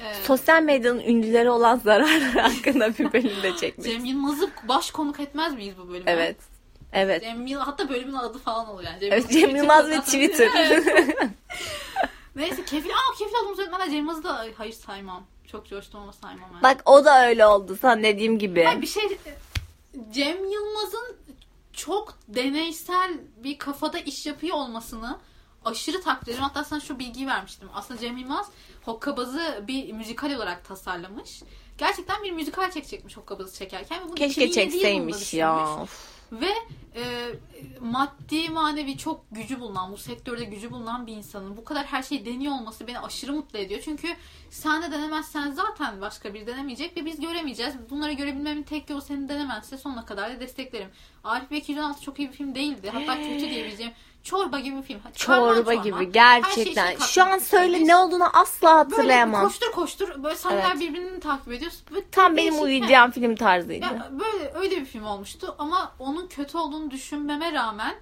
[SPEAKER 2] Ee,
[SPEAKER 1] Sosyal medyanın ünlüleri olan zararları hakkında bir bölüm de çekmek.
[SPEAKER 2] Cem Yılmaz'ı baş konuk etmez miyiz bu bölüme?
[SPEAKER 1] Evet. Evet.
[SPEAKER 2] Cem Yılmaz, hatta bölümün adı falan olur yani. Cem,
[SPEAKER 1] Evet, Cem Yılmaz ve Twitter.
[SPEAKER 2] Neyse kefil, aa kefil olduğumuz öğretmenler Cem Yılmaz'ı da ay, hayır saymam. Çok coştum ama saymam yani.
[SPEAKER 1] Bak o da öyle oldu sana dediğim gibi.
[SPEAKER 2] Hayır, bir şey Cem Yılmaz'ın çok deneysel bir kafada iş yapıyor olmasını aşırı takdir ediyorum. Hatta sana şu bilgiyi vermiştim. Aslında Cem Yılmaz Hokkabaz'ı bir müzikal olarak tasarlamış. Gerçekten bir müzikal çekecekmiş Hokkabaz'ı çekerken. Bunu
[SPEAKER 1] Keşke
[SPEAKER 2] 2007 yılında
[SPEAKER 1] çekseymiş ya.
[SPEAKER 2] Ve e, maddi manevi çok gücü bulunan, bu sektörde gücü bulunan bir insanın bu kadar her şeyi deniyor olması beni aşırı mutlu ediyor. Çünkü sen de denemezsen zaten başka biri denemeyecek ve biz göremeyeceğiz. Bunları görebilmemin tek yolu senin denemezse sonuna kadar da desteklerim. Arif ve 216 çok iyi bir film değildi. Hatta kötü diyebileceğim. Çorba gibi film.
[SPEAKER 1] Çorba
[SPEAKER 2] çorman.
[SPEAKER 1] gibi
[SPEAKER 2] şey
[SPEAKER 1] gerçekten.
[SPEAKER 2] için
[SPEAKER 1] Şu an söyle ne olduğunu asla
[SPEAKER 2] Böyle
[SPEAKER 1] hatırlayamam.
[SPEAKER 2] koştur koştur böyle sahneler
[SPEAKER 1] Evet.
[SPEAKER 2] birbirini takip ediyor. Böyle
[SPEAKER 1] Tam benim
[SPEAKER 2] değişik-
[SPEAKER 1] uyuyacağım film tarzıydı.
[SPEAKER 2] ya böyle öyle bir film olmuştu ama onun kötü olduğunu düşünmeme rağmen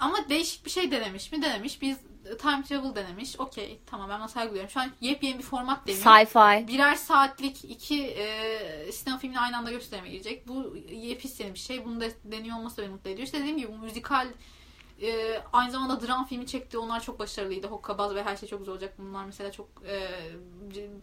[SPEAKER 2] ama değişik bir şey denemiş mi? Denemiş. Biz time travel denemiş. Okey tamam ben ona saygı duyuyorum. Şu an yepyeni bir format deniyor.
[SPEAKER 1] Sci-fi.
[SPEAKER 2] Birer saatlik iki e, sinema filmini aynı anda gösterime girecek. Bu yepyeni bir şey. Bunu da deniyor olması da beni mutlu ediyor. İşte dediğim gibi bu müzikal e, aynı zamanda dram filmi çekti. Onlar çok başarılıydı. Hokkabaz ve her şey çok güzel olacak. Bunlar mesela çok e,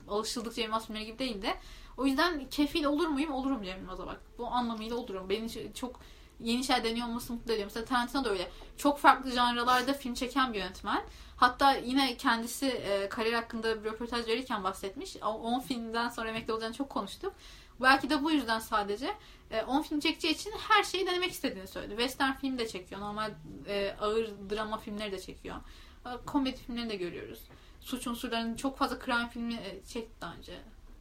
[SPEAKER 2] alışıldık Cem Yılmaz filmleri gibi değildi. O yüzden kefil olur muyum? Olurum Cem Yılmaz'a bak. Bu anlamıyla olurum. Beni çok yeni şeyler deniyor olması mutlu ediyor. Mesela Tarantino da öyle. Çok farklı janralarda film çeken bir yönetmen. Hatta yine kendisi e, kariyer hakkında bir röportaj verirken bahsetmiş. O 10 filmden sonra emekli olacağını çok konuştuk. Belki de bu yüzden sadece e, 10 film çekeceği için her şeyi denemek istediğini söyledi. Western film de çekiyor. Normal e, ağır drama filmleri de çekiyor. E, komedi filmleri de görüyoruz. Suç unsurlarının çok fazla crime filmi e, çekti daha önce.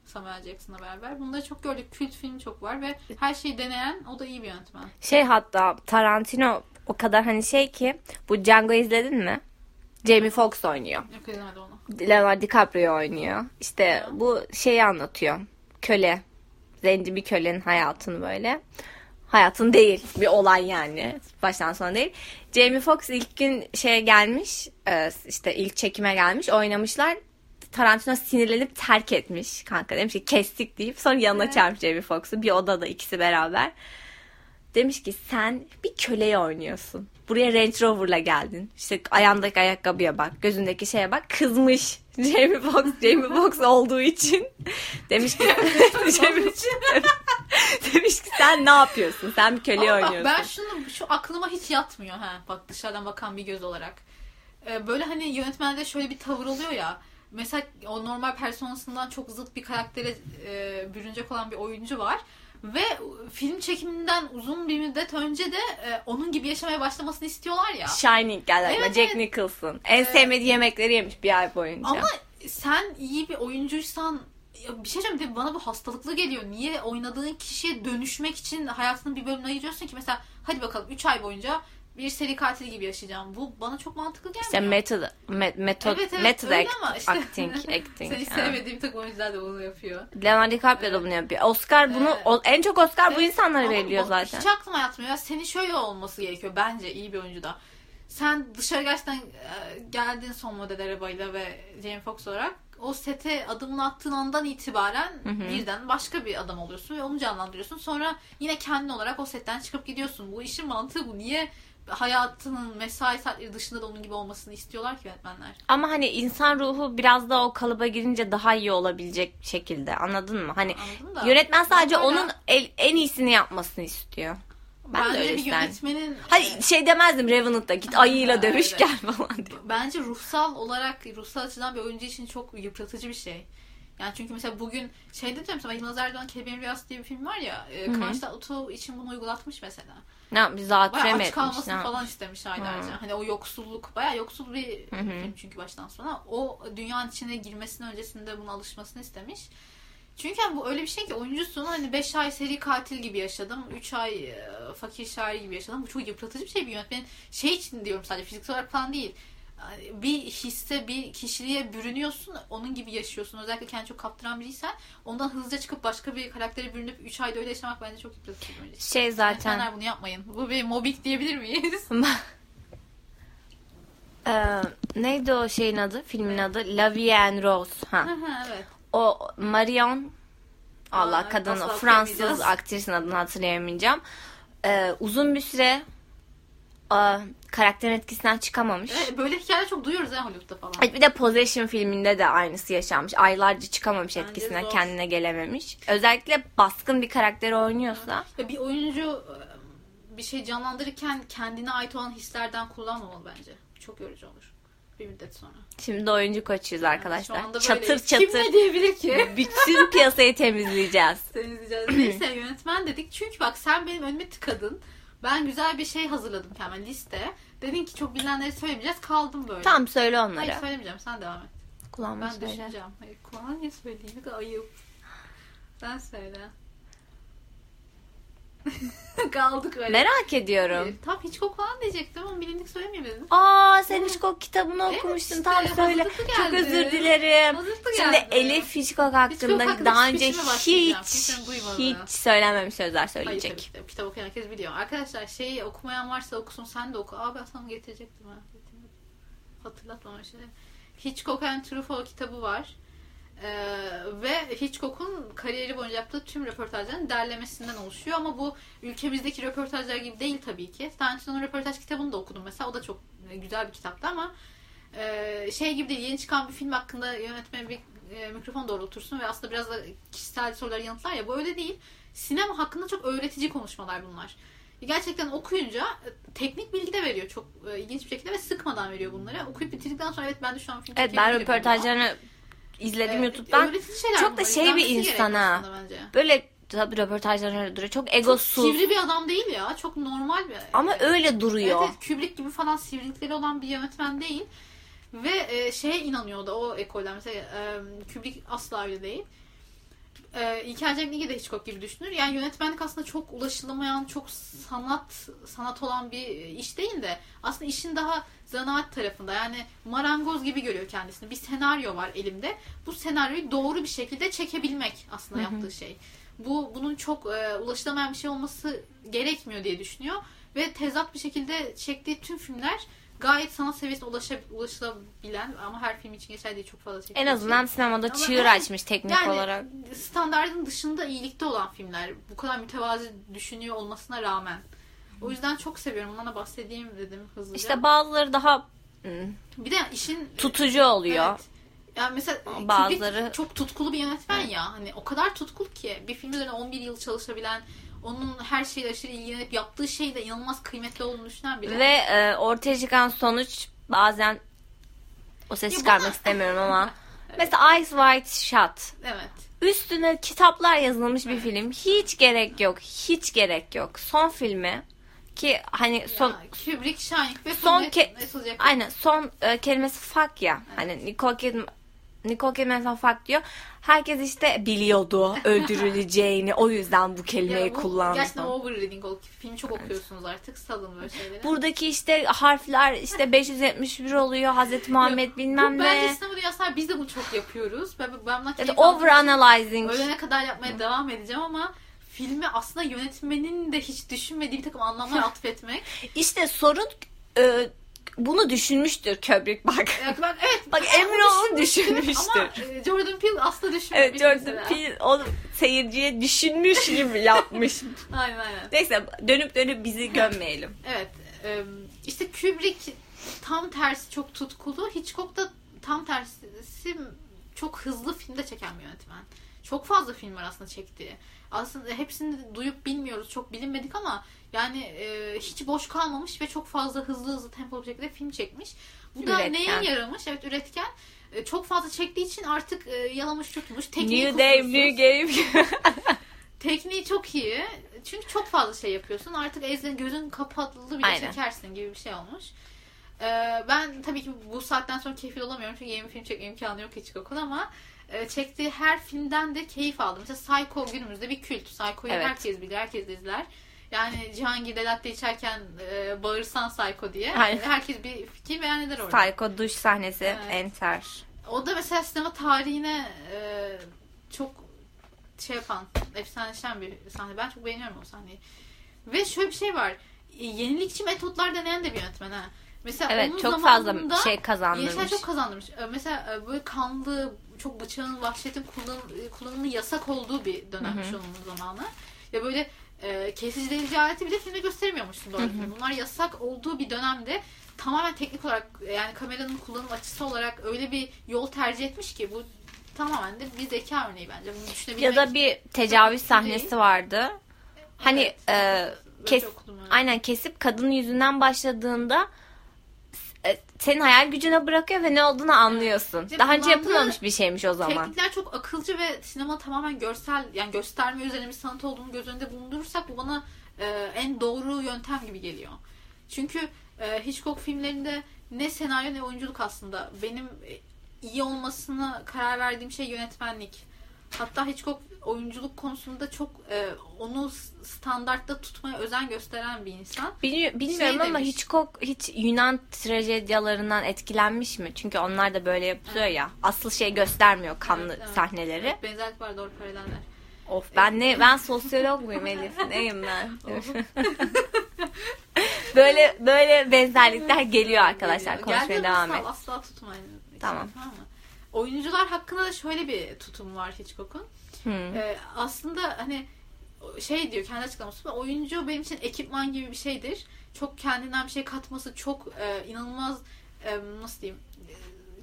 [SPEAKER 2] Samuel Jackson'la beraber. Bunları çok gördük. Kült film çok var ve her şeyi deneyen o da iyi bir yönetmen.
[SPEAKER 1] Şey hatta Tarantino o kadar hani şey ki bu Django izledin mi? Jamie Foxx oynuyor.
[SPEAKER 2] Yok izlemedim onu.
[SPEAKER 1] Leonardo DiCaprio oynuyor. İşte bu şeyi anlatıyor. Köle. Zenci bir kölenin hayatını böyle. Hayatın değil. Bir olay yani. Baştan sona değil. Jamie Foxx ilk gün şeye gelmiş. e, işte ilk çekime gelmiş. Oynamışlar. Tarantino sinirlenip terk etmiş kanka. Demiş ki kestik deyip sonra yanına
[SPEAKER 2] Evet.
[SPEAKER 1] çağırmış Jamie Foxx'u. Bir odada ikisi beraber. Demiş ki sen bir köleyi oynuyorsun. Buraya Range Rover'la geldin. İşte ayağındaki ayakkabıya bak, gözündeki şeye bak. Kızmış Jamie Foxx, Jamie Foxx olduğu için. Demiş ki Jamie- demiş ki sen ne yapıyorsun? Sen bir köleyi
[SPEAKER 2] Ama bak,
[SPEAKER 1] oynuyorsun.
[SPEAKER 2] ben şunu şu aklıma hiç yatmıyor ha. Bak dışarıdan bakan bir göz olarak. Ee, böyle hani yönetmende şöyle bir tavır oluyor ya. Mesela o normal personasından çok zıt bir karaktere e, bürünecek olan bir oyuncu var. Ve film çekiminden uzun bir müddet önce de e, onun gibi yaşamaya başlamasını istiyorlar ya.
[SPEAKER 1] Shining geldi aklıma.
[SPEAKER 2] Evet,
[SPEAKER 1] Jack
[SPEAKER 2] evet.
[SPEAKER 1] Nicholson. En sevmediği yemekleri yemiş bir ay boyunca.
[SPEAKER 2] Ama sen iyi bir oyuncuysan ya bir şey de bana bu hastalıklı geliyor. Niye oynadığın kişiye dönüşmek için hayatının bir bölümünü ayırıyorsun ki? Mesela hadi bakalım 3 ay boyunca bir seri katil gibi yaşayacağım. Bu bana çok mantıklı gelmiyor.
[SPEAKER 1] İşte method, met, method,
[SPEAKER 2] Evet, evet,
[SPEAKER 1] method act-
[SPEAKER 2] ama işte-
[SPEAKER 1] acting, acting.
[SPEAKER 2] Seni
[SPEAKER 1] ha.
[SPEAKER 2] sevmediğim takım oyuncular da bunu yapıyor.
[SPEAKER 1] Leonardo DiCaprio da bunu yapıyor. Oscar bunu,
[SPEAKER 2] Evet.
[SPEAKER 1] o- en çok Oscar bu
[SPEAKER 2] Evet,
[SPEAKER 1] insanlara
[SPEAKER 2] ama
[SPEAKER 1] veriliyor zaten.
[SPEAKER 2] Hiç aklıma yatmıyor. Ya senin şöyle olması gerekiyor bence iyi bir oyuncuda. Sen dışarı gerçekten e, geldin son model arabayla ve Jamie Foxx olarak o sete adımını attığın andan itibaren birden başka bir adam oluyorsun ve onu canlandırıyorsun. Sonra yine kendin olarak o setten çıkıp gidiyorsun. Bu işin mantığı bu. Niye hayatının mesai saatleri dışında da onun gibi olmasını istiyorlar ki yönetmenler?
[SPEAKER 1] Ama hani insan ruhu biraz da o kalıba girince daha iyi olabilecek şekilde anladın mı? Hani yönetmen sadece onun el- en iyisini yapmasını istiyor. Ben de
[SPEAKER 2] Bence
[SPEAKER 1] öyle
[SPEAKER 2] bir yönetmenin
[SPEAKER 1] Hani şey demezdim Revenant'ta git ayıyla dövüş
[SPEAKER 2] Evet.
[SPEAKER 1] gel falan diye.
[SPEAKER 2] Bence ruhsal olarak ruhsal açıdan bir oyuncu için çok yıpratıcı bir şey. Yani çünkü mesela bugün şey dedim mesela Yılmaz Erdoğan Kelebeğin Rüyası diye bir film var ya e, Kıvanç Tatlıtuğ için bunu uygulatmış mesela.
[SPEAKER 1] Ne yapmış? Zatürre mi
[SPEAKER 2] aç kalmasını
[SPEAKER 1] Ne
[SPEAKER 2] falan istemiş aylarca. Hani o yoksulluk bayağı yoksul bir film çünkü baştan sona. O dünyanın içine girmesinin öncesinde buna alışmasını istemiş. Çünkü yani bu öyle bir şey ki oyuncusun hani 5 ay seri katil gibi yaşadım. 3 ay e, fakir şair gibi yaşadım. Bu çok yıpratıcı bir şey bir yönetmenin. Şey için diyorum sadece fiziksel olarak falan değil. Yani Bir hisse, bir kişiliğe bürünüyorsun. Onun gibi yaşıyorsun. Özellikle kendini çok kaptıran biriysen ondan hızlıca çıkıp başka bir karaktere bürünüp 3 ayda öyle yaşamak bence çok yıpratıcı bir şey.
[SPEAKER 1] Şey zaten
[SPEAKER 2] Yönetmenler bunu yapmayın. Bu bir mobbing diyebilir miyiz?
[SPEAKER 1] Ee, neydi o şeyin adı? Filmin adı? La Vie en Rose. Ha.
[SPEAKER 2] evet.
[SPEAKER 1] O Marion Allah
[SPEAKER 2] Aa,
[SPEAKER 1] kadın Fransız aktrisin adını hatırlayamayacağım. Ee, uzun bir süre aa, karakterin etkisinden çıkamamış.
[SPEAKER 2] Evet, böyle hikayeler çok duyuyoruz ya Hollywood'da falan.
[SPEAKER 1] Evet, Bir de Possession filminde de aynısı yaşanmış. Aylarca çıkamamış
[SPEAKER 2] Bence
[SPEAKER 1] etkisinden,
[SPEAKER 2] zor.
[SPEAKER 1] kendine gelememiş. Özellikle baskın bir karakter oynuyorsa.
[SPEAKER 2] Ya bir oyuncu e, bir şey canlandırırken kendine ait olan hislerden kullanmamalı bence. Çok yorucu olur. Bir müddet sonra.
[SPEAKER 1] Şimdi oyuncu koçuyuz
[SPEAKER 2] Şu
[SPEAKER 1] arkadaşlar.
[SPEAKER 2] anda
[SPEAKER 1] çatır çatır
[SPEAKER 2] Kim ne diyebilir ki?
[SPEAKER 1] bütün piyasayı temizleyeceğiz.
[SPEAKER 2] Temizleyeceğiz. Neyse yönetmen dedik. Çünkü bak sen benim önüme tıkadın. Ben güzel bir şey hazırladım kendime liste. Dedin ki çok bilinenleri söylemeyeceğiz. Kaldım böyle.
[SPEAKER 1] Tamam söyle
[SPEAKER 2] Hayır
[SPEAKER 1] onları.
[SPEAKER 2] söylemeyeceğim. Sen devam et.
[SPEAKER 1] Kulağıma
[SPEAKER 2] Ben
[SPEAKER 1] söyle.
[SPEAKER 2] düşüneceğim. Hayır kulağına niye söyleyeyim? Ne kadar ayıp. Sen söyle. Kaldık öyle.
[SPEAKER 1] Merak ediyorum.
[SPEAKER 2] Tam Hitchcock falan diyecektim ama bilindik söylemeyeyim dedim.
[SPEAKER 1] Aa sen Hitchcock kitabını
[SPEAKER 2] Evet,
[SPEAKER 1] okumuştun.
[SPEAKER 2] işte,
[SPEAKER 1] Tam söyle. Çok özür dilerim. Şimdi. Elif Hitchcock hakkında
[SPEAKER 2] hakkında
[SPEAKER 1] daha önce
[SPEAKER 2] başlayacağım.
[SPEAKER 1] hiç hiç söylenmemiş sözler
[SPEAKER 2] Hayır
[SPEAKER 1] söyleyecek.
[SPEAKER 2] tabii ki de. Kitap okuyan herkes biliyor. Arkadaşlar şeyi okumayan varsa okusun sen de oku. Aa ben sana getirecektim ha. Getirmedim. Hatırlatma o şeyi. Hitchcock and Truffaut kitabı var. Ee, ve Hitchcock'un kariyeri boyunca yaptığı tüm röportajların derlemesinden oluşuyor ama bu ülkemizdeki röportajlar gibi değil tabii ki. Tarantino'nun röportaj kitabını da okudum mesela. O da çok e, güzel bir kitaptı ama e, şey gibi değil. Yeni çıkan bir film hakkında yönetmen bir e, mikrofon doğrultursun ve aslında biraz da kişisel soruları yanıtlar ya. Bu öyle değil. Sinema hakkında çok öğretici konuşmalar bunlar. Gerçekten okuyunca e, teknik bilgi de veriyor çok e, ilginç bir şekilde ve sıkmadan veriyor bunları. Okuyup bitirdikten sonra evet ben de şu an film
[SPEAKER 1] Evet ben röportajlarını izledim
[SPEAKER 2] Evet,
[SPEAKER 1] YouTube'dan.
[SPEAKER 2] şeyler
[SPEAKER 1] Çok da şey bir insan ha. Böyle tabii röportajlarını öyle duruyor. Çok
[SPEAKER 2] Çok
[SPEAKER 1] egosuz.
[SPEAKER 2] sivri bir adam değil ya. Çok normal bir.
[SPEAKER 1] Ama öyle
[SPEAKER 2] Evet,
[SPEAKER 1] duruyor.
[SPEAKER 2] evet Kubrick gibi falan sivrilikleri olan bir yönetmen değil. Ve e, şeye inanıyor da o ekolden mesela e, Kubrick asla öyle değil. E, İlker Cengiz de Hitchcock gibi düşünür. Yani yönetmenlik aslında çok ulaşılamayan, çok sanat sanat olan bir iş değil de aslında işin daha zanaat tarafında. Yani marangoz gibi görüyor kendisini. Bir senaryo var elimde. Bu senaryoyu doğru bir şekilde çekebilmek aslında yaptığı şey. Bu bunun çok e, ulaşılamayan bir şey olması gerekmiyor diye düşünüyor ve tezat bir şekilde çektiği tüm filmler gayet sanat seviyesine ulaşa, ulaşılabilen ama her film için geçerli değil çok fazla çektiği
[SPEAKER 1] En azından
[SPEAKER 2] için.
[SPEAKER 1] sinemada
[SPEAKER 2] Ama
[SPEAKER 1] çığır
[SPEAKER 2] yani-
[SPEAKER 1] açmış teknik
[SPEAKER 2] yani
[SPEAKER 1] olarak.
[SPEAKER 2] standartın dışında iyilikte olan filmler. Bu kadar mütevazi düşünüyor olmasına rağmen. O yüzden çok seviyorum. Ondan da bahsedeyim dedim hızlıca.
[SPEAKER 1] İşte bazıları daha
[SPEAKER 2] bir de işin
[SPEAKER 1] tutucu oluyor.
[SPEAKER 2] Evet. Yani mesela
[SPEAKER 1] Bazıları-
[SPEAKER 2] Kubrick çok tutkulu bir yönetmen ya. Hani o kadar tutkulu ki bir film üzerine 11 yıl çalışabilen, onun her şeyle aşırı ilgilenip yaptığı şey de inanılmaz kıymetli olduğunu düşünen biri.
[SPEAKER 1] Ve e, ortaya çıkan sonuç bazen o ses
[SPEAKER 2] Ya
[SPEAKER 1] çıkarmak
[SPEAKER 2] bana-
[SPEAKER 1] istemiyorum ama mesela Eyes Wide Shut.
[SPEAKER 2] Evet.
[SPEAKER 1] Üstüne kitaplar yazılmış bir film. Hiç gerek yok. Hiç gerek yok. Son filmi ki hani son
[SPEAKER 2] Ya, Kubrick, Shining ve
[SPEAKER 1] son
[SPEAKER 2] son
[SPEAKER 1] ke- aynen son e, kelimesi fuck ya. Hani Nicole Kidman Nicole Kidman mesela fuck diyor. Herkes işte biliyordu öldürüleceğini. o yüzden bu kelimeyi
[SPEAKER 2] Ya bu
[SPEAKER 1] kullandı.
[SPEAKER 2] Gerçekten overreading oldu. Filmi çok okuyorsunuz artık. Salın böyle şeyleri.
[SPEAKER 1] Buradaki işte harfler işte 571 oluyor. Hazreti Muhammed bilmem
[SPEAKER 2] Bu Bence
[SPEAKER 1] ne.
[SPEAKER 2] sinema dünyasında biz de bunu çok yapıyoruz. Ben, ben bundan
[SPEAKER 1] Ya
[SPEAKER 2] keyif
[SPEAKER 1] da
[SPEAKER 2] aldığım
[SPEAKER 1] over analyzing.
[SPEAKER 2] için Ölene kadar yapmaya devam edeceğim ama filmi aslında yönetmenin de hiç düşünmediği bir takım anlamlar atfetmek.
[SPEAKER 1] İşte sorun e, bunu düşünmüştür Kubrick bak.
[SPEAKER 2] Ya ben, evet.
[SPEAKER 1] Bak emin
[SPEAKER 2] onu
[SPEAKER 1] düşünmüştür.
[SPEAKER 2] Ama e, Jordan Peele asla düşünmemiş.
[SPEAKER 1] Evet Jordan
[SPEAKER 2] mesela.
[SPEAKER 1] Peele onu seyirciye düşünmüş gibi yapmış.
[SPEAKER 2] Aynen aynen.
[SPEAKER 1] Neyse dönüp dönüp bizi gömmeyelim.
[SPEAKER 2] Evet. işte Kubrick tam tersi çok tutkulu. Hitchcock da tam tersi çok hızlı filmde çeken bir yönetmen. Çok fazla film var aslında çektiği. Aslında hepsini duyup bilmiyoruz. Çok bilinmedik ama yani e, hiç boş kalmamış ve çok fazla hızlı hızlı tempolu bir şekilde film çekmiş. Bu da
[SPEAKER 1] Üretken.
[SPEAKER 2] neye yaramış? Evet üretken. E, çok fazla çektiği için artık e, yalamış tutmuş. Tekniği
[SPEAKER 1] New Day. New Game.
[SPEAKER 2] Tekniği çok iyi. Çünkü çok fazla şey yapıyorsun. Artık ezden gözün kapatılı bile
[SPEAKER 1] Aynen.
[SPEAKER 2] çekersin gibi bir şey olmuş. Ee, ben tabii ki bu saatten sonra keyifli olamıyorum. Çünkü yeni film çekme imkanı yok Hitchcock'un ama e, çektiği her filmden de keyif aldım. Mesela Psycho günümüzde bir kült. Psycho'yu
[SPEAKER 1] Evet.
[SPEAKER 2] herkes bilir, herkes izler. Yani Cihangir'de latte içerken e, bağırsan Psycho diye.
[SPEAKER 1] Aynen.
[SPEAKER 2] Herkes bir fikir beyan eder orada.
[SPEAKER 1] Psycho duş sahnesi
[SPEAKER 2] Evet.
[SPEAKER 1] enter.
[SPEAKER 2] O da mesela sinema tarihine e, çok şey yapan, efsaneleşen bir sahne. Ben çok beğeniyorum o sahneyi. Ve şöyle bir şey var. E, Yenilikçi metotlar deneyen de bir yöntmen ha. Mesela
[SPEAKER 1] Evet
[SPEAKER 2] onun
[SPEAKER 1] çok fazla
[SPEAKER 2] zamanında
[SPEAKER 1] şey
[SPEAKER 2] Gençler
[SPEAKER 1] kazandırmış.
[SPEAKER 2] çok kazandırmış. E, Mesela e, böyle kanlı, çok bıçağın, vahşetin kullan, kullanımının yasak olduğu bir dönemmiş onun zamanı. Ya böyle e, kesici delici aleti bile filmde göstermiyormuşsun doğru düzgün. Bunlar yasak olduğu bir dönemde tamamen teknik olarak yani kameranın kullanım açısı olarak öyle bir yol tercih etmiş ki bu tamamen de bir zeka örneği bence. Bunu düşünebilmek.
[SPEAKER 1] Ya da bir tecavüz sahnesi vardı. Hani
[SPEAKER 2] Evet.
[SPEAKER 1] e, kes, aynen kesip kadının yüzünden başladığında senin hayal gücüne bırakıyor ve ne olduğunu anlıyorsun.
[SPEAKER 2] İşte
[SPEAKER 1] Daha önce yapılmamış bir şeymiş o zaman.
[SPEAKER 2] Teknikler çok akılcı ve sinema tamamen görsel yani gösterme üzerine bir sanat olduğunu göz önünde bulundurursak bu bana e, en doğru yöntem gibi geliyor. Çünkü e, Hitchcock filmlerinde ne senaryo ne oyunculuk aslında. Benim e, iyi olmasına karar verdiğim şey yönetmenlik. Hatta Hitchcock oyunculuk konusunda çok e, onu standartta tutmaya özen gösteren bir insan.
[SPEAKER 1] Bili- bilmiyorum ama
[SPEAKER 2] demiş.
[SPEAKER 1] Hitchcock hiç Yunan trajedyalarından etkilenmiş mi? Çünkü onlar da böyle yapılıyor ya. Asıl şey göstermiyor kanlı
[SPEAKER 2] Evet, evet.
[SPEAKER 1] sahneleri.
[SPEAKER 2] Evet, benzerlik var doğru paraleller.
[SPEAKER 1] Of ben ne ben sosyolog muyum Elif? Neyim ben? böyle böyle benzerlikler geliyor arkadaşlar.
[SPEAKER 2] Geliyor.
[SPEAKER 1] Konuşmaya
[SPEAKER 2] Geldiğinde
[SPEAKER 1] devam et.
[SPEAKER 2] Asla tutmayın.
[SPEAKER 1] Tamam.
[SPEAKER 2] mı? Oyuncular hakkında da şöyle bir tutum var Hitchcock'un.
[SPEAKER 1] Hı.
[SPEAKER 2] Ee, aslında hani şey diyor kendi açıklaması oyuncu benim için ekipman gibi bir şeydir. Çok kendinden bir şey katması çok e, inanılmaz e, nasıl diyeyim e,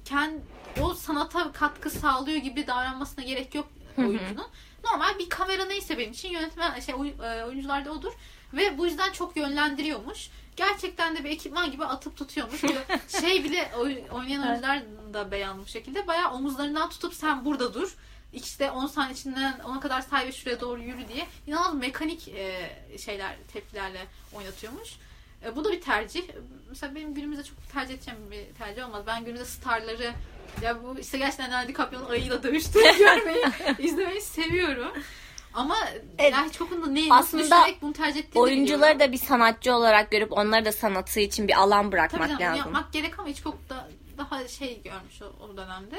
[SPEAKER 2] kend, o sanata katkı sağlıyor gibi davranmasına gerek yok
[SPEAKER 1] hı.
[SPEAKER 2] oyuncunun. Normal bir kamera neyse benim için yönetmen şey oy, e, oyuncularda odur ve bu yüzden çok yönlendiriyormuş. Gerçekten de bir ekipman gibi atıp tutuyormuş. Şey bile oy- oynayan oyuncular da beyan bu şekilde. Bayağı omuzlarından tutup sen burada dur. İşte 10 saniye içinden ona kadar say ve şuraya doğru yürü diye inanılmaz mekanik e, şeyler tepkilerle oynatıyormuş. E, bu da bir tercih. Mesela benim günümüzde çok tercih edeceğim bir tercih olmaz. Ben günümüzde starları Ya bu işte gerçekten Leonardo DiCaprio'nun ayıyla dövüştüğünü görmeyi, izlemeyi seviyorum. Ama
[SPEAKER 1] Evet.
[SPEAKER 2] yani çok da ne,
[SPEAKER 1] Aslında
[SPEAKER 2] bunu tercih ettiğini
[SPEAKER 1] Oyuncuları
[SPEAKER 2] biliyorum.
[SPEAKER 1] da bir sanatçı olarak görüp onları da sanatı için bir alan
[SPEAKER 2] Tabii
[SPEAKER 1] bırakmak
[SPEAKER 2] canım, bunu
[SPEAKER 1] lazım.
[SPEAKER 2] yapmak gerek ama Hitchcock da daha şey görmüş o, o dönemde.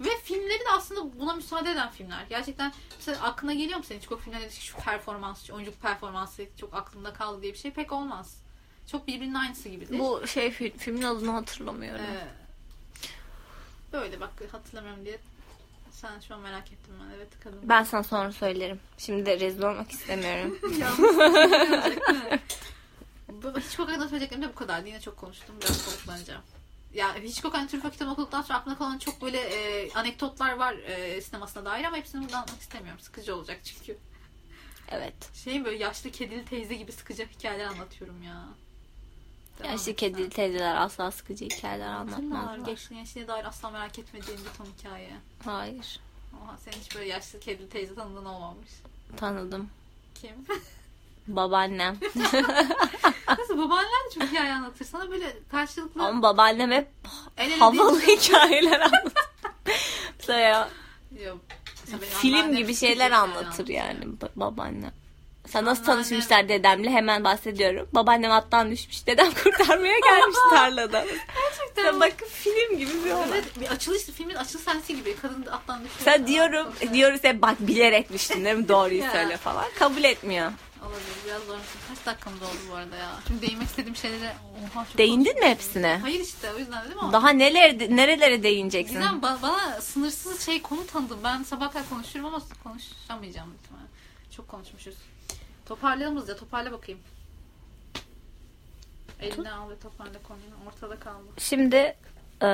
[SPEAKER 2] Ve filmleri de aslında buna müsaade eden filmler. Gerçekten mesela aklına geliyor mu senin Hitchcock filmlerinde şu performans, şu oyunculuk performansı çok aklında kaldı diye bir şey pek olmaz. Çok birbirinin aynısı gibidir.
[SPEAKER 1] Bu şey film, filmin adını hatırlamıyorum.
[SPEAKER 2] Ee, böyle bak hatırlamıyorum diye sen şu an merak ettim ben. Evet kadın.
[SPEAKER 1] Ben sana sonra söylerim. Şimdi de rezil olmak istemiyorum.
[SPEAKER 2] Bu- Hitchcock hakkında söyleyeceklerim de bu kadar. Yine çok konuştum. Biraz soluklanacağım. Ya Hitchcock hani Truffaut kitabını okuduktan sonra aklımda kalan çok böyle e, anekdotlar var e, sinemasına dair ama hepsini burada anlatmak istemiyorum. Sıkıcı olacak çünkü.
[SPEAKER 1] evet.
[SPEAKER 2] Şey böyle yaşlı kedili teyze gibi sıkıcı hikayeler anlatıyorum ya. Devam
[SPEAKER 1] Yaşlı kedili
[SPEAKER 2] sen.
[SPEAKER 1] teyzeler asla sıkıcı hikayeler anlatmazlar.
[SPEAKER 2] Geçtiğin yaşlıya dair asla merak etmediğim bir ton hikaye.
[SPEAKER 1] Hayır.
[SPEAKER 2] Oha senin hiç böyle yaşlı kedili teyze tanıdığın olmamış.
[SPEAKER 1] Tanıdım.
[SPEAKER 2] Kim?
[SPEAKER 1] Babaannem.
[SPEAKER 2] Nasıl babaanneler de çok hikaye anlatır. Sana böyle karşılıklı
[SPEAKER 1] Ama babaannem hep
[SPEAKER 2] el ele
[SPEAKER 1] havalı
[SPEAKER 2] değil-
[SPEAKER 1] hikayeler anlatır. Mesela
[SPEAKER 2] Yok.
[SPEAKER 1] Film gibi şeyler anlatır yani ba- babaannem. Sen nasıl tanışmışlar dedemle hemen bahsediyorum. Babaannem attan düşmüş. Dedem kurtarmaya gelmiş tarlada. Sen bakın film gibi bir olay.
[SPEAKER 2] Evet, bir açılış filmin açılış sahnesi gibi kadın attan düşüyor.
[SPEAKER 1] Sen diyorum diyoruz hep bak bilerek düştün değil mi? Doğruyu söyle falan. Kabul etmiyor.
[SPEAKER 2] Olabilir biraz zor. Kaç dakikamız oldu bu arada ya? Çünkü değinmek istediğim şeylere oha çok
[SPEAKER 1] Değindin mi hepsine?
[SPEAKER 2] Hayır işte o yüzden dedim ama.
[SPEAKER 1] Daha neler nerelere değineceksin?
[SPEAKER 2] Gizem ba- bana sınırsız şey konu tanıdım. Ben sabah kadar konuşurum ama konuşamayacağım muhtemelen. Çok konuşmuşuz. Toparlayalım hızlıca. Toparla bakayım. Eline al ve toparla konuyu. Ortada kaldı.
[SPEAKER 1] Şimdi e,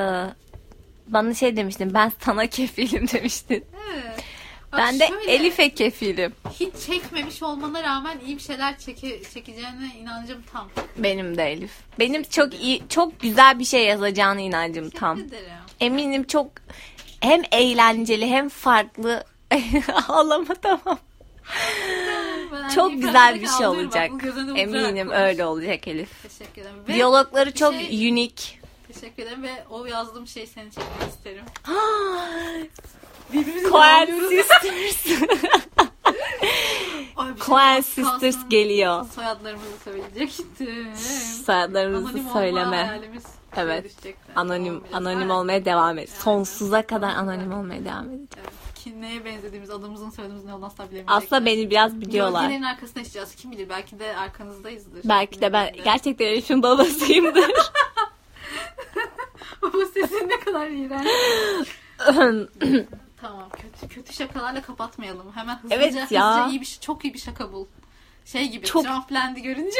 [SPEAKER 1] bana şey demiştin. Ben sana kefilim demiştin.
[SPEAKER 2] Evet.
[SPEAKER 1] Ben de
[SPEAKER 2] şöyle,
[SPEAKER 1] Elif'e kefilim.
[SPEAKER 2] Hiç çekmemiş olmana rağmen iyi bir şeyler çeke, çekeceğine inancım tam.
[SPEAKER 1] Benim de Elif. Benim çok iyi, çok güzel bir şey yazacağına inancım tam.
[SPEAKER 2] Teşekkür ederim.
[SPEAKER 1] Eminim çok hem eğlenceli hem farklı. Ağlama tamam.
[SPEAKER 2] Ben
[SPEAKER 1] Çok güzel bir şey olacak. Eminim öyle olacak Elif.
[SPEAKER 2] Teşekkür ederim. Ve
[SPEAKER 1] Diyalogları çok
[SPEAKER 2] şey-
[SPEAKER 1] unik.
[SPEAKER 2] Teşekkür ederim ve o yazdığım şeyi seni çekmek isterim.
[SPEAKER 1] Coen Sisters.
[SPEAKER 2] Ay, şey
[SPEAKER 1] Coen Sisters
[SPEAKER 2] kalsın.
[SPEAKER 1] geliyor.
[SPEAKER 2] Soyadlarımızı söyleyecektim.
[SPEAKER 1] Soyadlarımızı
[SPEAKER 2] Anonim
[SPEAKER 1] söyleme. Evet. Anonim
[SPEAKER 2] Olmayacak.
[SPEAKER 1] anonim olmaya devam et.
[SPEAKER 2] Aynen.
[SPEAKER 1] Sonsuza kadar anonim
[SPEAKER 2] kadar.
[SPEAKER 1] olmaya devam edeceğim.
[SPEAKER 2] Evet. Ki neye benzediğimiz, adımızın soyadımız ne olduğunu asla bilemeyecekler.
[SPEAKER 1] Aslında beni biraz biliyorlar.
[SPEAKER 2] Gölgelerin arkasında yaşayacağız. Kim bilir belki de arkanızdayızdır.
[SPEAKER 1] Belki de ben
[SPEAKER 2] Bilmiyorum.
[SPEAKER 1] gerçekten Elif'in babasıyımdır.
[SPEAKER 2] Baba sesin ne kadar iğrenç. Tamam kötü kötü şakalarla kapatmayalım. Hemen hızlıca,
[SPEAKER 1] Evet ya.
[SPEAKER 2] hızlıca iyi bir şey- çok iyi bir şaka bul. Şey gibi
[SPEAKER 1] Çok-
[SPEAKER 2] Trump Land'i görünce.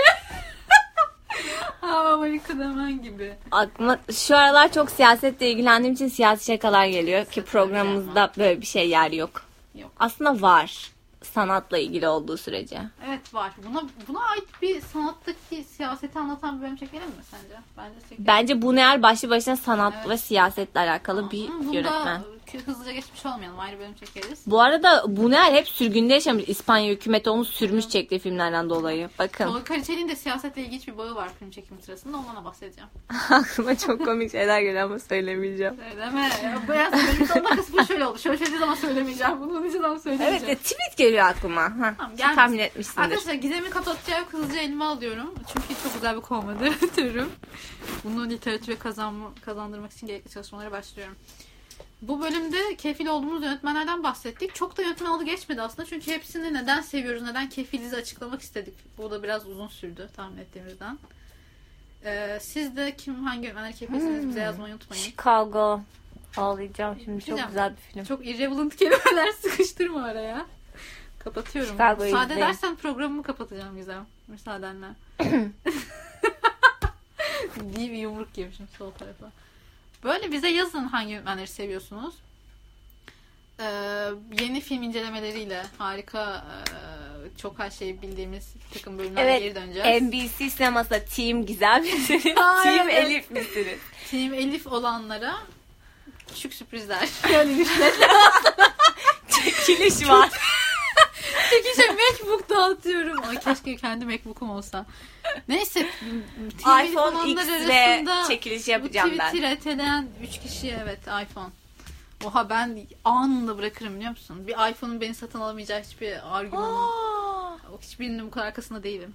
[SPEAKER 2] Ama Amerika Demen gibi.
[SPEAKER 1] Aklıma şu aralar çok siyasetle ilgilendiğim için siyasi şakalar geliyor ki programımızda böyle bir şey yer yok.
[SPEAKER 2] Yok.
[SPEAKER 1] Aslında var. Sanatla ilgili olduğu sürece.
[SPEAKER 2] Evet var. Buna buna ait bir sanattaki siyaseti anlatan bir bölüm çekelim mi sence? Bence çekelim.
[SPEAKER 1] Bence bu ne başlı başına sanat
[SPEAKER 2] Evet.
[SPEAKER 1] ve siyasetle alakalı bir
[SPEAKER 2] Hı, Bunda
[SPEAKER 1] yönetmen.
[SPEAKER 2] Hızlıca geçmiş olmayalım. Ayrı bölüm çekeriz.
[SPEAKER 1] Bu arada Buner hep sürgünde yaşamış. İspanya hükümeti onu sürmüş çektiği filmlerden dolayı. Bakın
[SPEAKER 2] Tolga Kaliçeri'nin de siyasetle ilginç bir bağı var film çekimi sırasında. Ondan da bahsedeceğim.
[SPEAKER 1] aklıma çok komik şeyler geliyor ama söylemeyeceğim.
[SPEAKER 2] Söyleme. Ya, Beyaz bölümün sonunda kısmı şöyle oldu. Şöyle söylediği zaman söylemeyeceğim. Bunu zaman
[SPEAKER 1] Evet
[SPEAKER 2] söylemeyeceğim.
[SPEAKER 1] de tweet geliyor aklıma. Ha,
[SPEAKER 2] Tamam,
[SPEAKER 1] tahmin etmişsindir.
[SPEAKER 2] Arkadaşlar Gizem'i kapatacağı hızlıca elime alıyorum. Çünkü çok güzel bir kovma moderatörüm. Bunu literatüre kazanma, kazandırmak için gerekli çalışmalara başlıyorum. Bu bölümde kefil olduğumuz yönetmenlerden bahsettik. Çok da yönetmen adı geçmedi aslında. Çünkü hepsini neden seviyoruz, neden kefiliz açıklamak istedik. Bu da biraz uzun sürdü tahmin ettiğimizden. Ee, siz de kim hangi yönetmenleri kefilsiniz bize yazmayı unutmayın.
[SPEAKER 1] Chicago. Ağlayacağım şimdi. Çok
[SPEAKER 2] Diyeceğim.
[SPEAKER 1] güzel bir film.
[SPEAKER 2] Çok irrelevant kelimeler sıkıştırma araya. Kapatıyorum.
[SPEAKER 1] Chicago'yu
[SPEAKER 2] Müsaade
[SPEAKER 1] izleyin.
[SPEAKER 2] edersen programımı kapatacağım Gizem. Müsaadenle. Diye bir yumruk yemişim sol tarafa. Böyle bize yazın hangi yönetmenleri seviyorsunuz. Ee, yeni film incelemeleriyle harika e, çok her şeyi bildiğimiz takım bölümlere
[SPEAKER 1] Evet,
[SPEAKER 2] geri döneceğiz.
[SPEAKER 1] NBC sinemasında Team Gizem misiniz? Team
[SPEAKER 2] evet.
[SPEAKER 1] Elif misiniz?
[SPEAKER 2] Team Elif olanlara küçük sürprizler. Yani bir
[SPEAKER 1] Çekiliş var.
[SPEAKER 2] Çekişe Macbook dağıtıyorum. Ay keşke kendi Macbook'um olsa. Neyse.
[SPEAKER 1] İPhone X ile çekiliş yapacağım
[SPEAKER 2] bu
[SPEAKER 1] ben.
[SPEAKER 2] Twitter etelen 3 kişi evet iPhone. Oha ben anında bırakırım biliyor musun? Bir iPhone'un beni satın alamayacağı hiçbir argümanı.
[SPEAKER 1] Aa,
[SPEAKER 2] Hiçbirinin bu kadar arkasında değilim.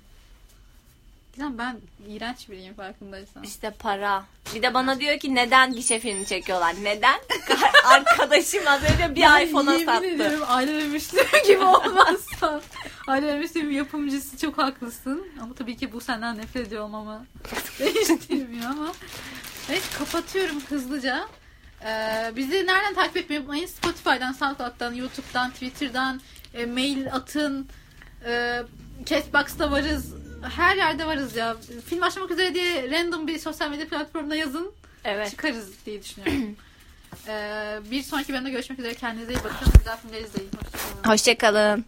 [SPEAKER 2] Gizem ben iğrenç biriyim farkındaysan.
[SPEAKER 1] İşte para. Bir de bana diyor ki neden gişe filmi çekiyorlar? Neden? Arkadaşım az önce bir iPhone'a
[SPEAKER 2] yemin
[SPEAKER 1] sattı.
[SPEAKER 2] ediyorum Aile gibi olmazsa. Aile Müslüm yapımcısı çok haklısın. Ama tabii ki bu senden nefret ediyor olmama değiştirmiyor ama. Evet kapatıyorum hızlıca. Ee, bizi nereden takip etmeyi unutmayın? Spotify'dan, SoundCloud'dan, YouTube'dan, Twitter'dan e, mail atın. E, Castbox'ta varız. Her yerde varız ya. Film açmak üzere diye random bir sosyal medya platformuna yazın.
[SPEAKER 1] Evet.
[SPEAKER 2] Çıkarız diye düşünüyorum. Ee, bir sonraki bölümde görüşmek üzere. Kendinize iyi bakın. Güzel filmler izleyin. Hoşçakalın.
[SPEAKER 1] Hoşçakalın.